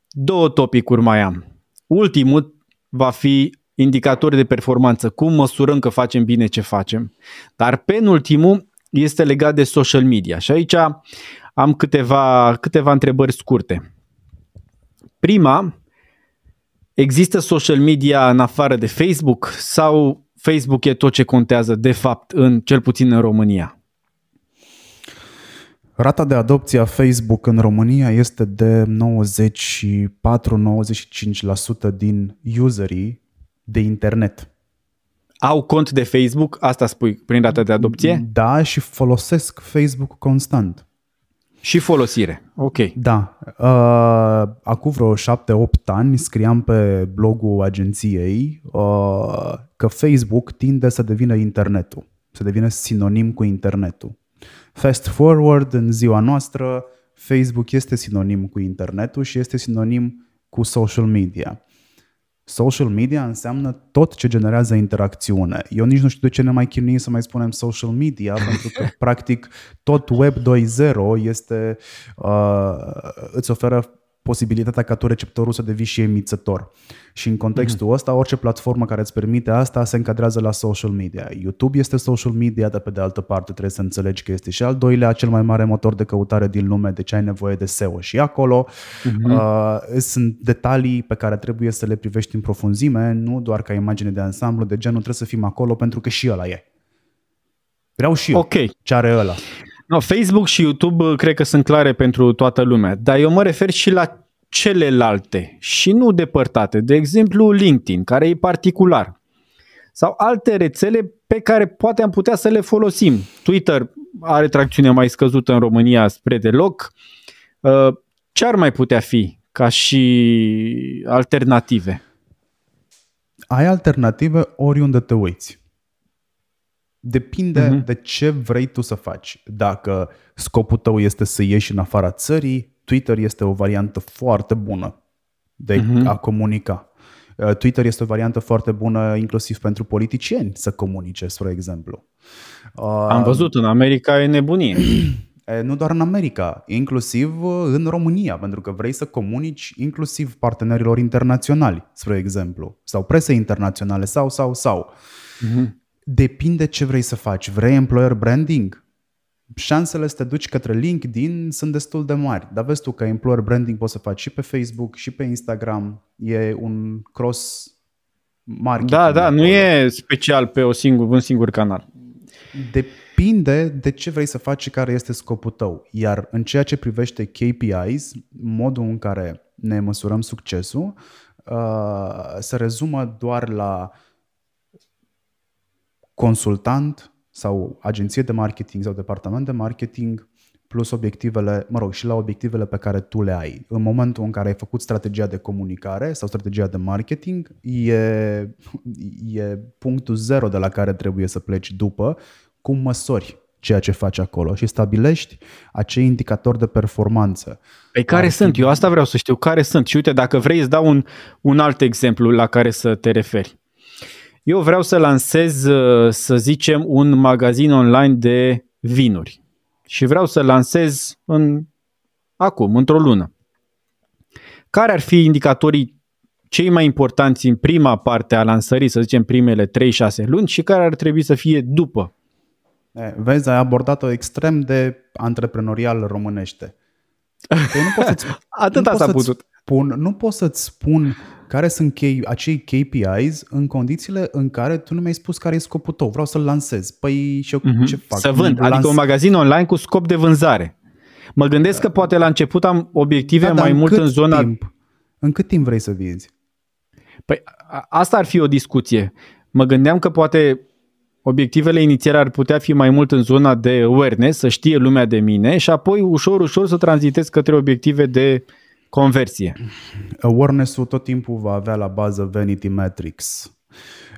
două topicuri mai am. Ultimul va fi indicatori de performanță, cum măsurăm că facem bine ce facem. Dar penultimul este legat de social media și aici am câteva, câteva întrebări scurte. Prima, există social media în afară de Facebook sau Facebook e tot ce contează de fapt, în cel puțin în România?
Rata de adopție a Facebook în România este de 94-95% din userii de internet.
Au cont de Facebook, asta spui prin data de adopție?
Da, și folosesc Facebook constant.
Și folosire. Ok.
Da. Uh, acum vreo 7-8 ani scriam pe blogul agenției uh, că Facebook tinde să devină internetul, să devină sinonim cu internetul. Fast forward, în ziua noastră, Facebook este sinonim cu internetul și este sinonim cu social media. Social media înseamnă tot ce generează interacțiune. Eu nici nu știu de ce ne mai chinuim să mai spunem social media, *laughs* pentru că practic tot Web 2.0 este, uh, îți oferă posibilitatea ca tu receptorul să devii și emițător. Și în contextul mm-hmm. ăsta, orice platformă care îți permite asta se încadrează la social media. YouTube este social media, dar pe de altă parte trebuie să înțelegi că este și al doilea cel mai mare motor de căutare din lume, deci ai nevoie de SEO și acolo. Mm-hmm. Uh, sunt detalii pe care trebuie să le privești în profunzime, nu doar ca imagine de ansamblu, de genul trebuie să fim acolo pentru că și ăla e. Vreau și eu
Ok.
ce are ăla.
No, Facebook și YouTube uh, cred că sunt clare pentru toată lumea, dar eu mă refer și la celelalte și nu depărtate. De exemplu, LinkedIn, care e particular. Sau alte rețele pe care poate am putea să le folosim. Twitter are tracțiune mai scăzută în România spre deloc. Uh, Ce ar mai putea fi ca și alternative?
Ai alternative oriunde te uiți. Depinde
Mhm.
uh-huh. de ce vrei tu să faci. Dacă scopul tău este să ieși în afara țării, Twitter este o variantă foarte bună de
Mhm.
uh-huh. a comunica. Uh, Twitter este o variantă foarte bună inclusiv pentru politicieni să comunice, spre exemplu. Uh,
Am văzut, în America e nebunie. *clears throat*
E, nu doar în America, inclusiv uh, în România, pentru că vrei să comunici inclusiv partenerilor internaționali, spre exemplu, sau prese internaționale, sau, sau, sau. Mm-hmm. Depinde ce vrei să faci. Vrei employer branding? Șansele să te duci către LinkedIn sunt destul de mari. Dar vezi tu că employer branding poți să faci și pe Facebook, și pe Instagram. E un cross marketing.
Da, da, nu e special pe o singur, un singur canal.
Depinde de ce vrei să faci și care este scopul tău. Iar în ceea ce privește KPIs, modul în care ne măsurăm succesul, uh, se rezumă doar la consultant sau agenție de marketing sau departament de marketing plus obiectivele, mă rog, și la obiectivele pe care tu le ai. În momentul în care ai făcut strategia de comunicare sau strategia de marketing, e, e punctul zero de la care trebuie să pleci după, cum măsori ceea ce faci acolo și stabilești acei indicatori de performanță.
Păi care Ar sunt? Fi... Eu asta vreau să știu. Care sunt? Și uite, dacă vrei, îți dau un, un alt exemplu la care să te referi. Eu vreau să lansez, să zicem, un magazin online de vinuri și vreau să lansez în, acum, într-o lună. Care ar fi indicatorii cei mai importanți în prima parte a lansării, să zicem primele 3-6 luni și care ar trebui să fie după?
E, vezi, ai abordat-o extrem de antreprenorial românește.
Păi nu pot să-ți, *laughs* Atât nu s-a putut.
Spun, nu pot să-ți spun care sunt chei, acei KPIs în condițiile în care tu nu mi-ai spus care e scopul tău. Vreau să-l lansez. Păi și eu mm-hmm. ce fac?
Să vând, adică un magazin online cu scop de vânzare. Mă gândesc da. că poate la început am obiective da, mai mult în zona...
Timp? În cât timp vrei să vinzi?
Păi asta ar fi o discuție. Mă gândeam că poate obiectivele inițiale ar putea fi mai mult în zona de awareness, să știe lumea de mine și apoi ușor, ușor să tranzitez către obiective de conversie.
Awareness-ul tot timpul va avea la bază vanity metrics.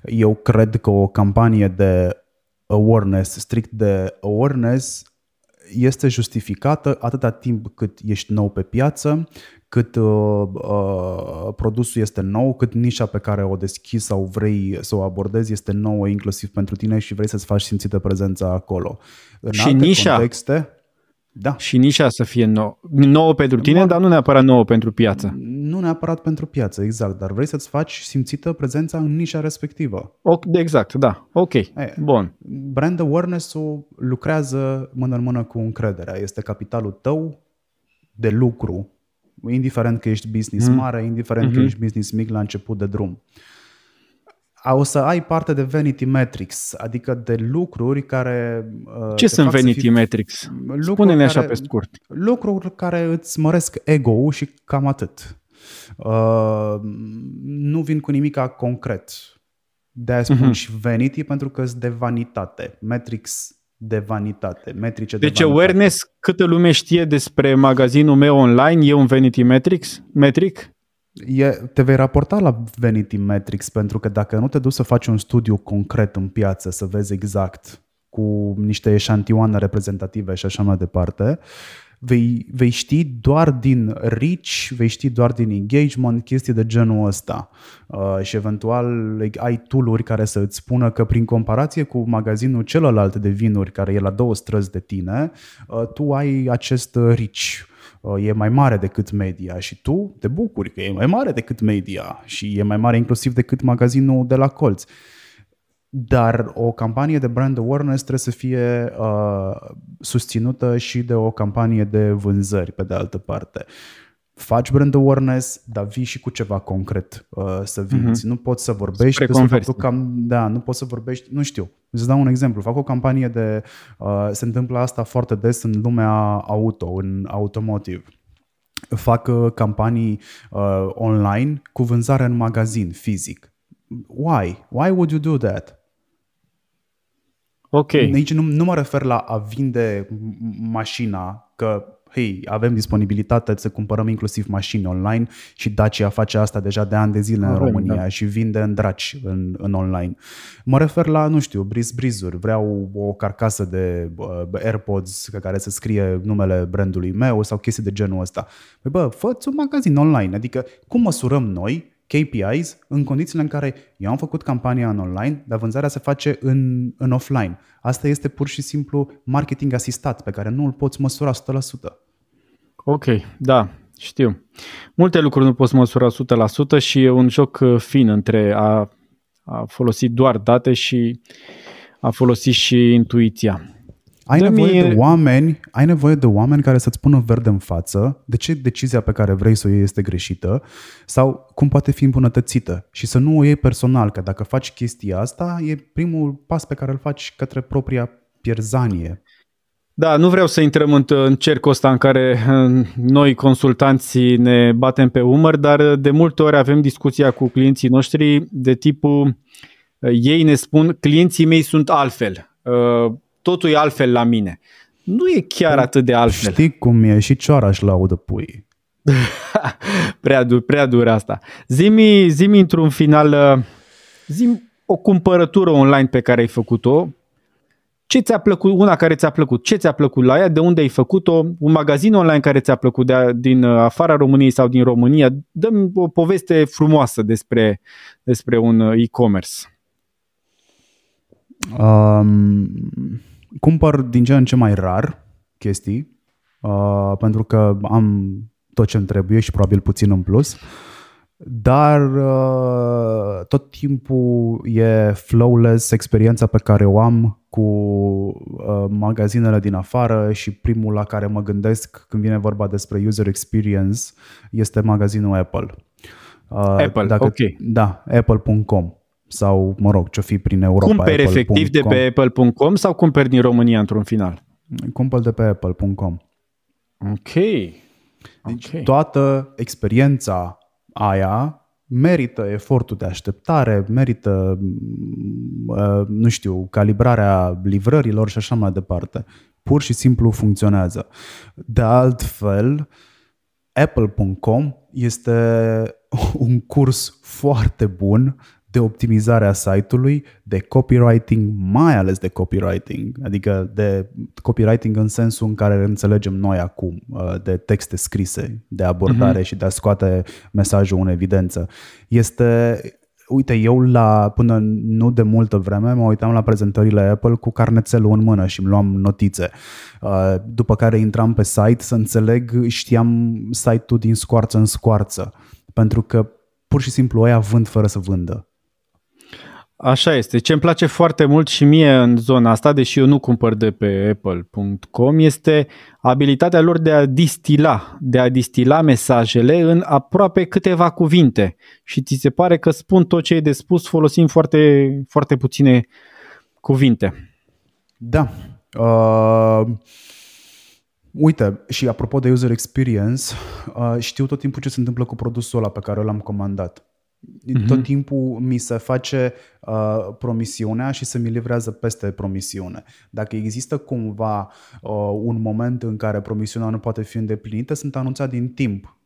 Eu cred că o campanie de awareness, strict de awareness, este justificată atâta timp cât ești nou pe piață, cât uh, uh, produsul este nou, cât nișa pe care o deschizi sau vrei să o abordezi este nouă inclusiv pentru tine și vrei să-ți faci simțită prezența acolo.
În și alte nișa, contexte,
da.
Și nișa să fie nou, nouă pentru tine, Mar- dar nu neapărat nouă pentru piață.
Nu neapărat pentru piață, exact, dar vrei să-ți faci simțită prezența în nișa respectivă.
O, exact, da. Ok, e, bun.
Brand awareness-ul lucrează mână în mână cu încrederea. Este capitalul tău de lucru, indiferent că ești business mm. mare, indiferent mm-hmm. că ești business mic la început de drum o să ai parte de vanity metrics, adică de lucruri care...
Uh, Ce sunt vanity fii, metrics? Spune-ne așa pe scurt.
Lucruri care îți măresc ego-ul și cam atât. Uh, nu vin cu nimic concret. De-aia spun uh-huh. și vanity pentru că sunt de vanitate. Metrics de vanitate, metrice
de Deci
vanitate.
awareness, câtă lume știe despre magazinul meu online, e un vanity metrics, metric?
E, te vei raporta la Vanity Metrics pentru că dacă nu te duci să faci un studiu concret în piață, să vezi exact cu niște eșantioane reprezentative și așa mai departe, vei, vei ști doar din reach, vei ști doar din engagement, chestii de genul ăsta. Uh, și eventual ai tool care să îți spună că prin comparație cu magazinul celălalt de vinuri care e la două străzi de tine, uh, tu ai acest reach Uh, e mai mare decât media și tu te bucuri că e mai mare decât media și e mai mare inclusiv decât magazinul de la colț. Dar o campanie de brand awareness trebuie să fie uh, susținută și de o campanie de vânzări, pe de altă parte. Faci brand awareness, dar vii și cu ceva concret uh, să vinzi. Mm-hmm. Nu poți să vorbești
Spre despre faptul
că, da, nu poți să vorbești, nu știu, Îți dau un exemplu. Fac o campanie de... Uh, se întâmplă asta foarte des în lumea auto, în automotive. Fac uh, campanii uh, online cu vânzare în magazin fizic. Why? Why would you do that?
Ok.
Aici nu, nu mă refer la a vinde mașina, că hei, avem disponibilitate să cumpărăm inclusiv mașini online și Dacia face asta deja de ani de zile Avem, în România da. și vinde în draci în, în online. Mă refer la, nu știu, briz brizuri. Vreau o carcasă de uh, AirPods pe care să scrie numele brandului meu sau chestii de genul ăsta. Păi bă, fă un magazin online. Adică cum măsurăm noi KPIs în condițiile în care eu am făcut campania în online, dar vânzarea se face în, în offline. Asta este pur și simplu marketing asistat, pe care nu îl poți măsura 100%.
Ok, da, știu. Multe lucruri nu poți măsura 100% și e un joc uh, fin între a, a folosi doar date și a folosi și intuiția.
Ai nevoie de oameni, ai nevoie de oameni care să-ți pună verde în față de ce decizia pe care vrei să o iei este greșită sau cum poate fi îmbunătățită. Și să nu o iei personal, că dacă faci chestia asta e primul pas pe care îl faci către propria pierzanie.
Da, nu vreau să intrăm în, în cercul ăsta în care noi consultanții ne batem pe umăr, dar de multe ori avem discuția cu clienții noștri de tipul ei ne spun clienții mei sunt altfel. Uh, totul e altfel la mine. Nu e chiar păi, atât de altfel.
Știi cum e și cioara și laudă pui. *laughs*
prea, dur, prea dur asta. Zimi, zimi într-un final, uh, zim o cumpărătură online pe care ai făcut-o, ce ți-a plăcut, una care ți-a plăcut, ce ți-a plăcut la ea, de unde ai făcut-o, un magazin online care ți-a plăcut de, din uh, afara României sau din România, dăm o poveste frumoasă despre, despre un uh, e-commerce.
Um, cumpăr din ce în ce mai rar chestii, uh, pentru că am tot ce îmi trebuie și probabil puțin în plus, dar uh, tot timpul e flawless experiența pe care o am cu uh, magazinele din afară și primul la care mă gândesc când vine vorba despre user experience este magazinul Apple.
Uh, Apple, dacă, ok.
Da, apple.com sau, mă rog, ce fi prin Europa.
Cumperi Apple. efectiv de pe apple.com sau cumperi din România într-un final?
Cumpăr de pe apple.com.
Ok.
Deci okay. toată experiența aia merită efortul de așteptare, merită, uh, nu știu, calibrarea livrărilor și așa mai departe. Pur și simplu funcționează. De altfel, Apple.com este *laughs* un curs foarte bun de optimizare a site-ului, de copywriting, mai ales de copywriting, adică de copywriting în sensul în care înțelegem noi acum, uh, de texte scrise, de abordare uh-huh. și de a scoate mesajul în evidență. Este Uite, eu la până nu de multă vreme mă uitam la prezentările Apple cu carnețelul în mână și îmi luam notițe. Uh, după care intram pe site să înțeleg, știam site-ul din scoarță în scoarță, pentru că pur și simplu ăia vând fără să vândă.
Așa este. Ce îmi place foarte mult și mie în zona asta, deși eu nu cumpăr de pe apple.com, este abilitatea lor de a distila, de a distila mesajele în aproape câteva cuvinte. Și ți se pare că spun tot ce e de spus folosind foarte, foarte puține cuvinte.
Da. Uh, uite, și apropo de user experience, uh, știu tot timpul ce se întâmplă cu produsul ăla pe care l-am comandat Uh-huh. Tot timpul mi se face uh, promisiunea și se mi livrează peste promisiune. Dacă există cumva uh, un moment în care promisiunea nu poate fi îndeplinită, sunt anunțat din timp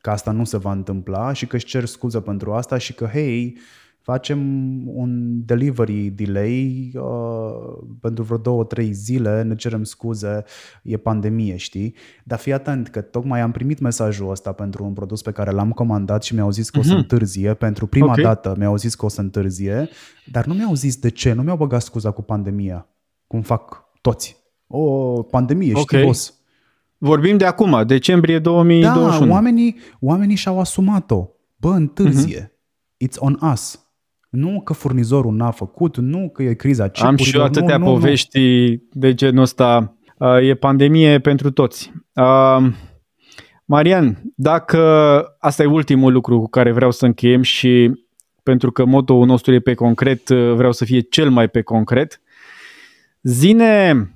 că asta nu se va întâmpla și că își cer scuze pentru asta și că, hei, uh, facem un delivery delay uh, pentru vreo două, trei zile, ne cerem scuze, e pandemie, știi? Dar fii atent că tocmai am primit mesajul ăsta pentru un produs pe care l-am comandat și mi-au zis că mm-hmm. o să mhm. întârzie. Pentru prima okay. dată mi-au zis că o să întârzie, dar nu mi-au zis de ce, nu mi-au băgat scuza cu pandemia, cum fac toți. O, pandemie, okay. știi, boss.
Vorbim de acum, decembrie 2021.
Da, oamenii, oamenii și-au asumat-o. Bă, întârzie. Mm-hmm. It's on us. Nu că furnizorul n-a făcut, nu că e criza
chipurilor. Am și eu atâtea nu, povești nu. de genul ăsta. Uh, e pandemie pentru toți. Uh, Marian, dacă asta e ultimul lucru cu care vreau să încheiem și pentru că motoul nostru e pe concret, uh, vreau să fie cel mai pe concret. Zine,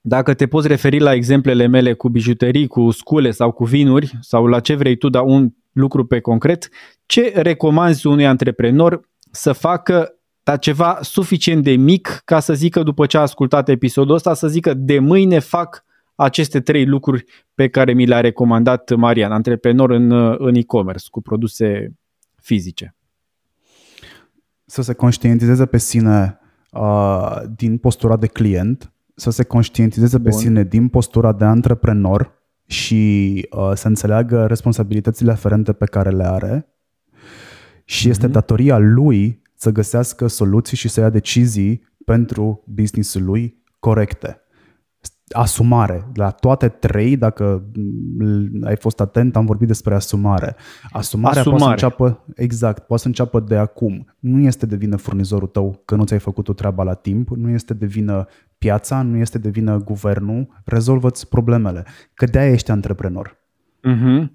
dacă te poți referi la exemplele mele cu bijuterii, cu scule sau cu vinuri sau la ce vrei tu, dar un lucru pe concret, ce recomanzi unui antreprenor să facă dar ceva suficient de mic ca să zică după ce a ascultat episodul ăsta, să zică de mâine fac aceste trei lucruri pe care mi le-a recomandat Marian, antreprenor în, în e-commerce cu produse fizice.
Să se conștientizeze pe sine uh, din postura de client, să se conștientizeze Bun. pe sine din postura de antreprenor și uh, să înțeleagă responsabilitățile aferente pe care le are și este mm-hmm. datoria lui să găsească soluții și să ia decizii pentru businessul lui corecte asumare. La toate trei, dacă ai fost atent, am vorbit despre asumare. Asumarea asumare. poate să înceapă, exact, poate să înceapă de acum. Nu este de vină furnizorul tău că nu ți-ai făcut o treaba la timp, nu este de vină piața, nu este de vină guvernul, rezolvă-ți problemele. Că de-aia ești antreprenor.
Uh-huh.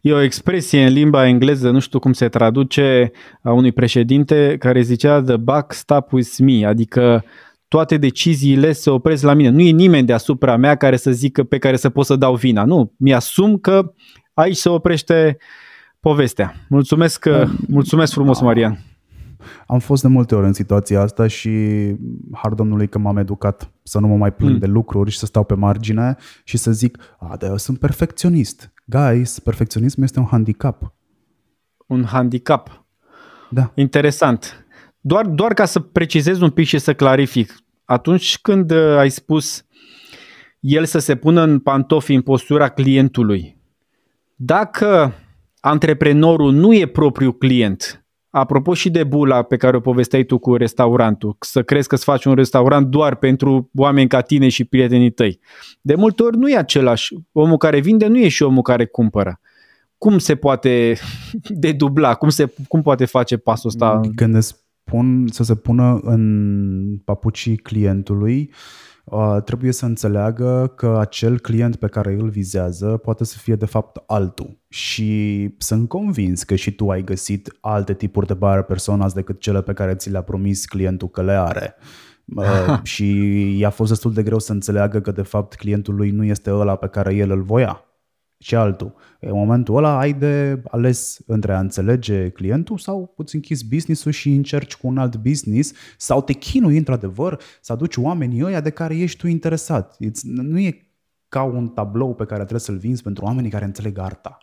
E o expresie în limba engleză, nu știu cum se traduce, a unui președinte care zicea the buck stop with me, adică toate deciziile se opresc la mine. Nu e nimeni deasupra mea care să zică pe care să pot să dau vina. Nu, mi-asum că aici se oprește povestea. Mulțumesc, da. mulțumesc frumos, Marian.
Am fost de multe ori în situația asta și har Domnului că m-am educat să nu mă mai plâng mm. de lucruri și să stau pe margine și să zic, a, dar eu sunt perfecționist. Guys, perfecționism este un handicap.
Un handicap.
Da.
Interesant. Doar, doar ca să precizez un pic și să clarific. Atunci când uh, ai spus el să se pună în pantofi în postura clientului, dacă antreprenorul nu e propriu client, apropo și de bula pe care o povesteai tu cu restaurantul, să crezi că îți faci un restaurant doar pentru oameni ca tine și prietenii tăi. De multe ori nu e același. Omul care vinde nu e și omul care cumpără. Cum se poate *laughs* dedubla? Cum, se, cum poate face pasul ăsta?
Când îți pun, să se pună în papucii clientului, uh, trebuie să înțeleagă că acel client pe care îl vizează poate să fie de fapt altul. Și sunt convins că și tu ai găsit alte tipuri de buyer personas decât cele pe care ți le-a promis clientul că le are. Uh, *laughs* și i-a fost destul de greu să înțeleagă că de fapt clientul lui nu este ăla pe care el îl voia și altul. În momentul ăla ai de ales între a înțelege clientul sau îți închizi business-ul și încerci cu un alt business sau te chinui într-adevăr să aduci oamenii ăia de care ești tu interesat. It's, nu e ca un tablou pe care trebuie să-l vinzi pentru oamenii care înțeleg arta.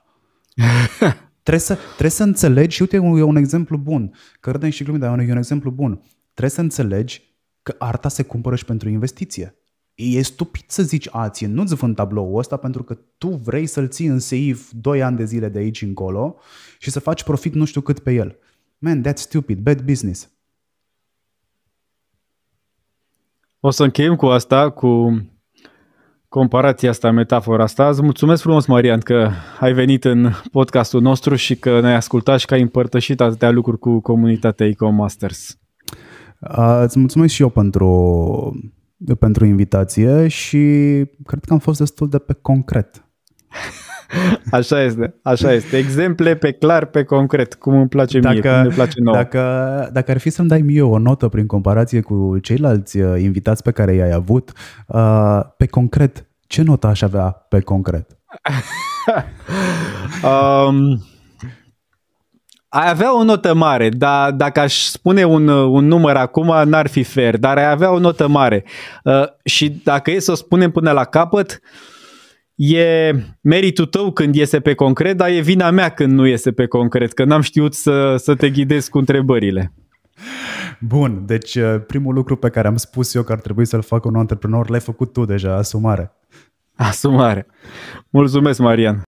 *laughs* trebuie, să, trebuie să înțelegi, și uite, e un exemplu bun, că râdem și glumim, dar e un exemplu bun. Trebuie să înțelegi că arta se cumpără și pentru investiție. E stupid să zici, a, ție nu-ți vând tabloul ăsta pentru că tu vrei să-l ții în save 2 ani de zile de aici încolo și să faci profit nu știu cât pe el. Man, that's stupid, bad business.
O să încheiem cu asta, cu comparația asta, metafora asta. Îți mulțumesc frumos, Marian, că ai venit în podcastul nostru și că ne-ai ascultat și că ai împărtășit atâtea lucruri cu comunitatea EcoMasters.
Uh, îți mulțumesc și eu pentru pentru invitație și cred că am fost destul de pe concret. *laughs*
Așa este, așa este. Exemple pe clar, pe concret, cum îmi place dacă, mie, cum îmi place nouă.
Dacă, dacă ar fi să-mi dai mie o notă prin comparație cu ceilalți uh, invitați pe care i-ai avut, uh, pe concret, ce notă aș avea pe concret? *laughs*
um, ai avea o notă mare, dar dacă aș spune un, un număr acum, n-ar fi fair, dar ai avea o notă mare. Uh, și dacă e să o spunem până la capăt, e meritul tău când iese pe concret, dar e vina mea când nu iese pe concret, că n-am știut să, să te ghidez cu întrebările.
Bun, deci uh, primul lucru pe care am spus eu că ar trebui să-l facă un antreprenor, l-ai făcut tu deja, asumare.
Asumare. Mulțumesc, Marian.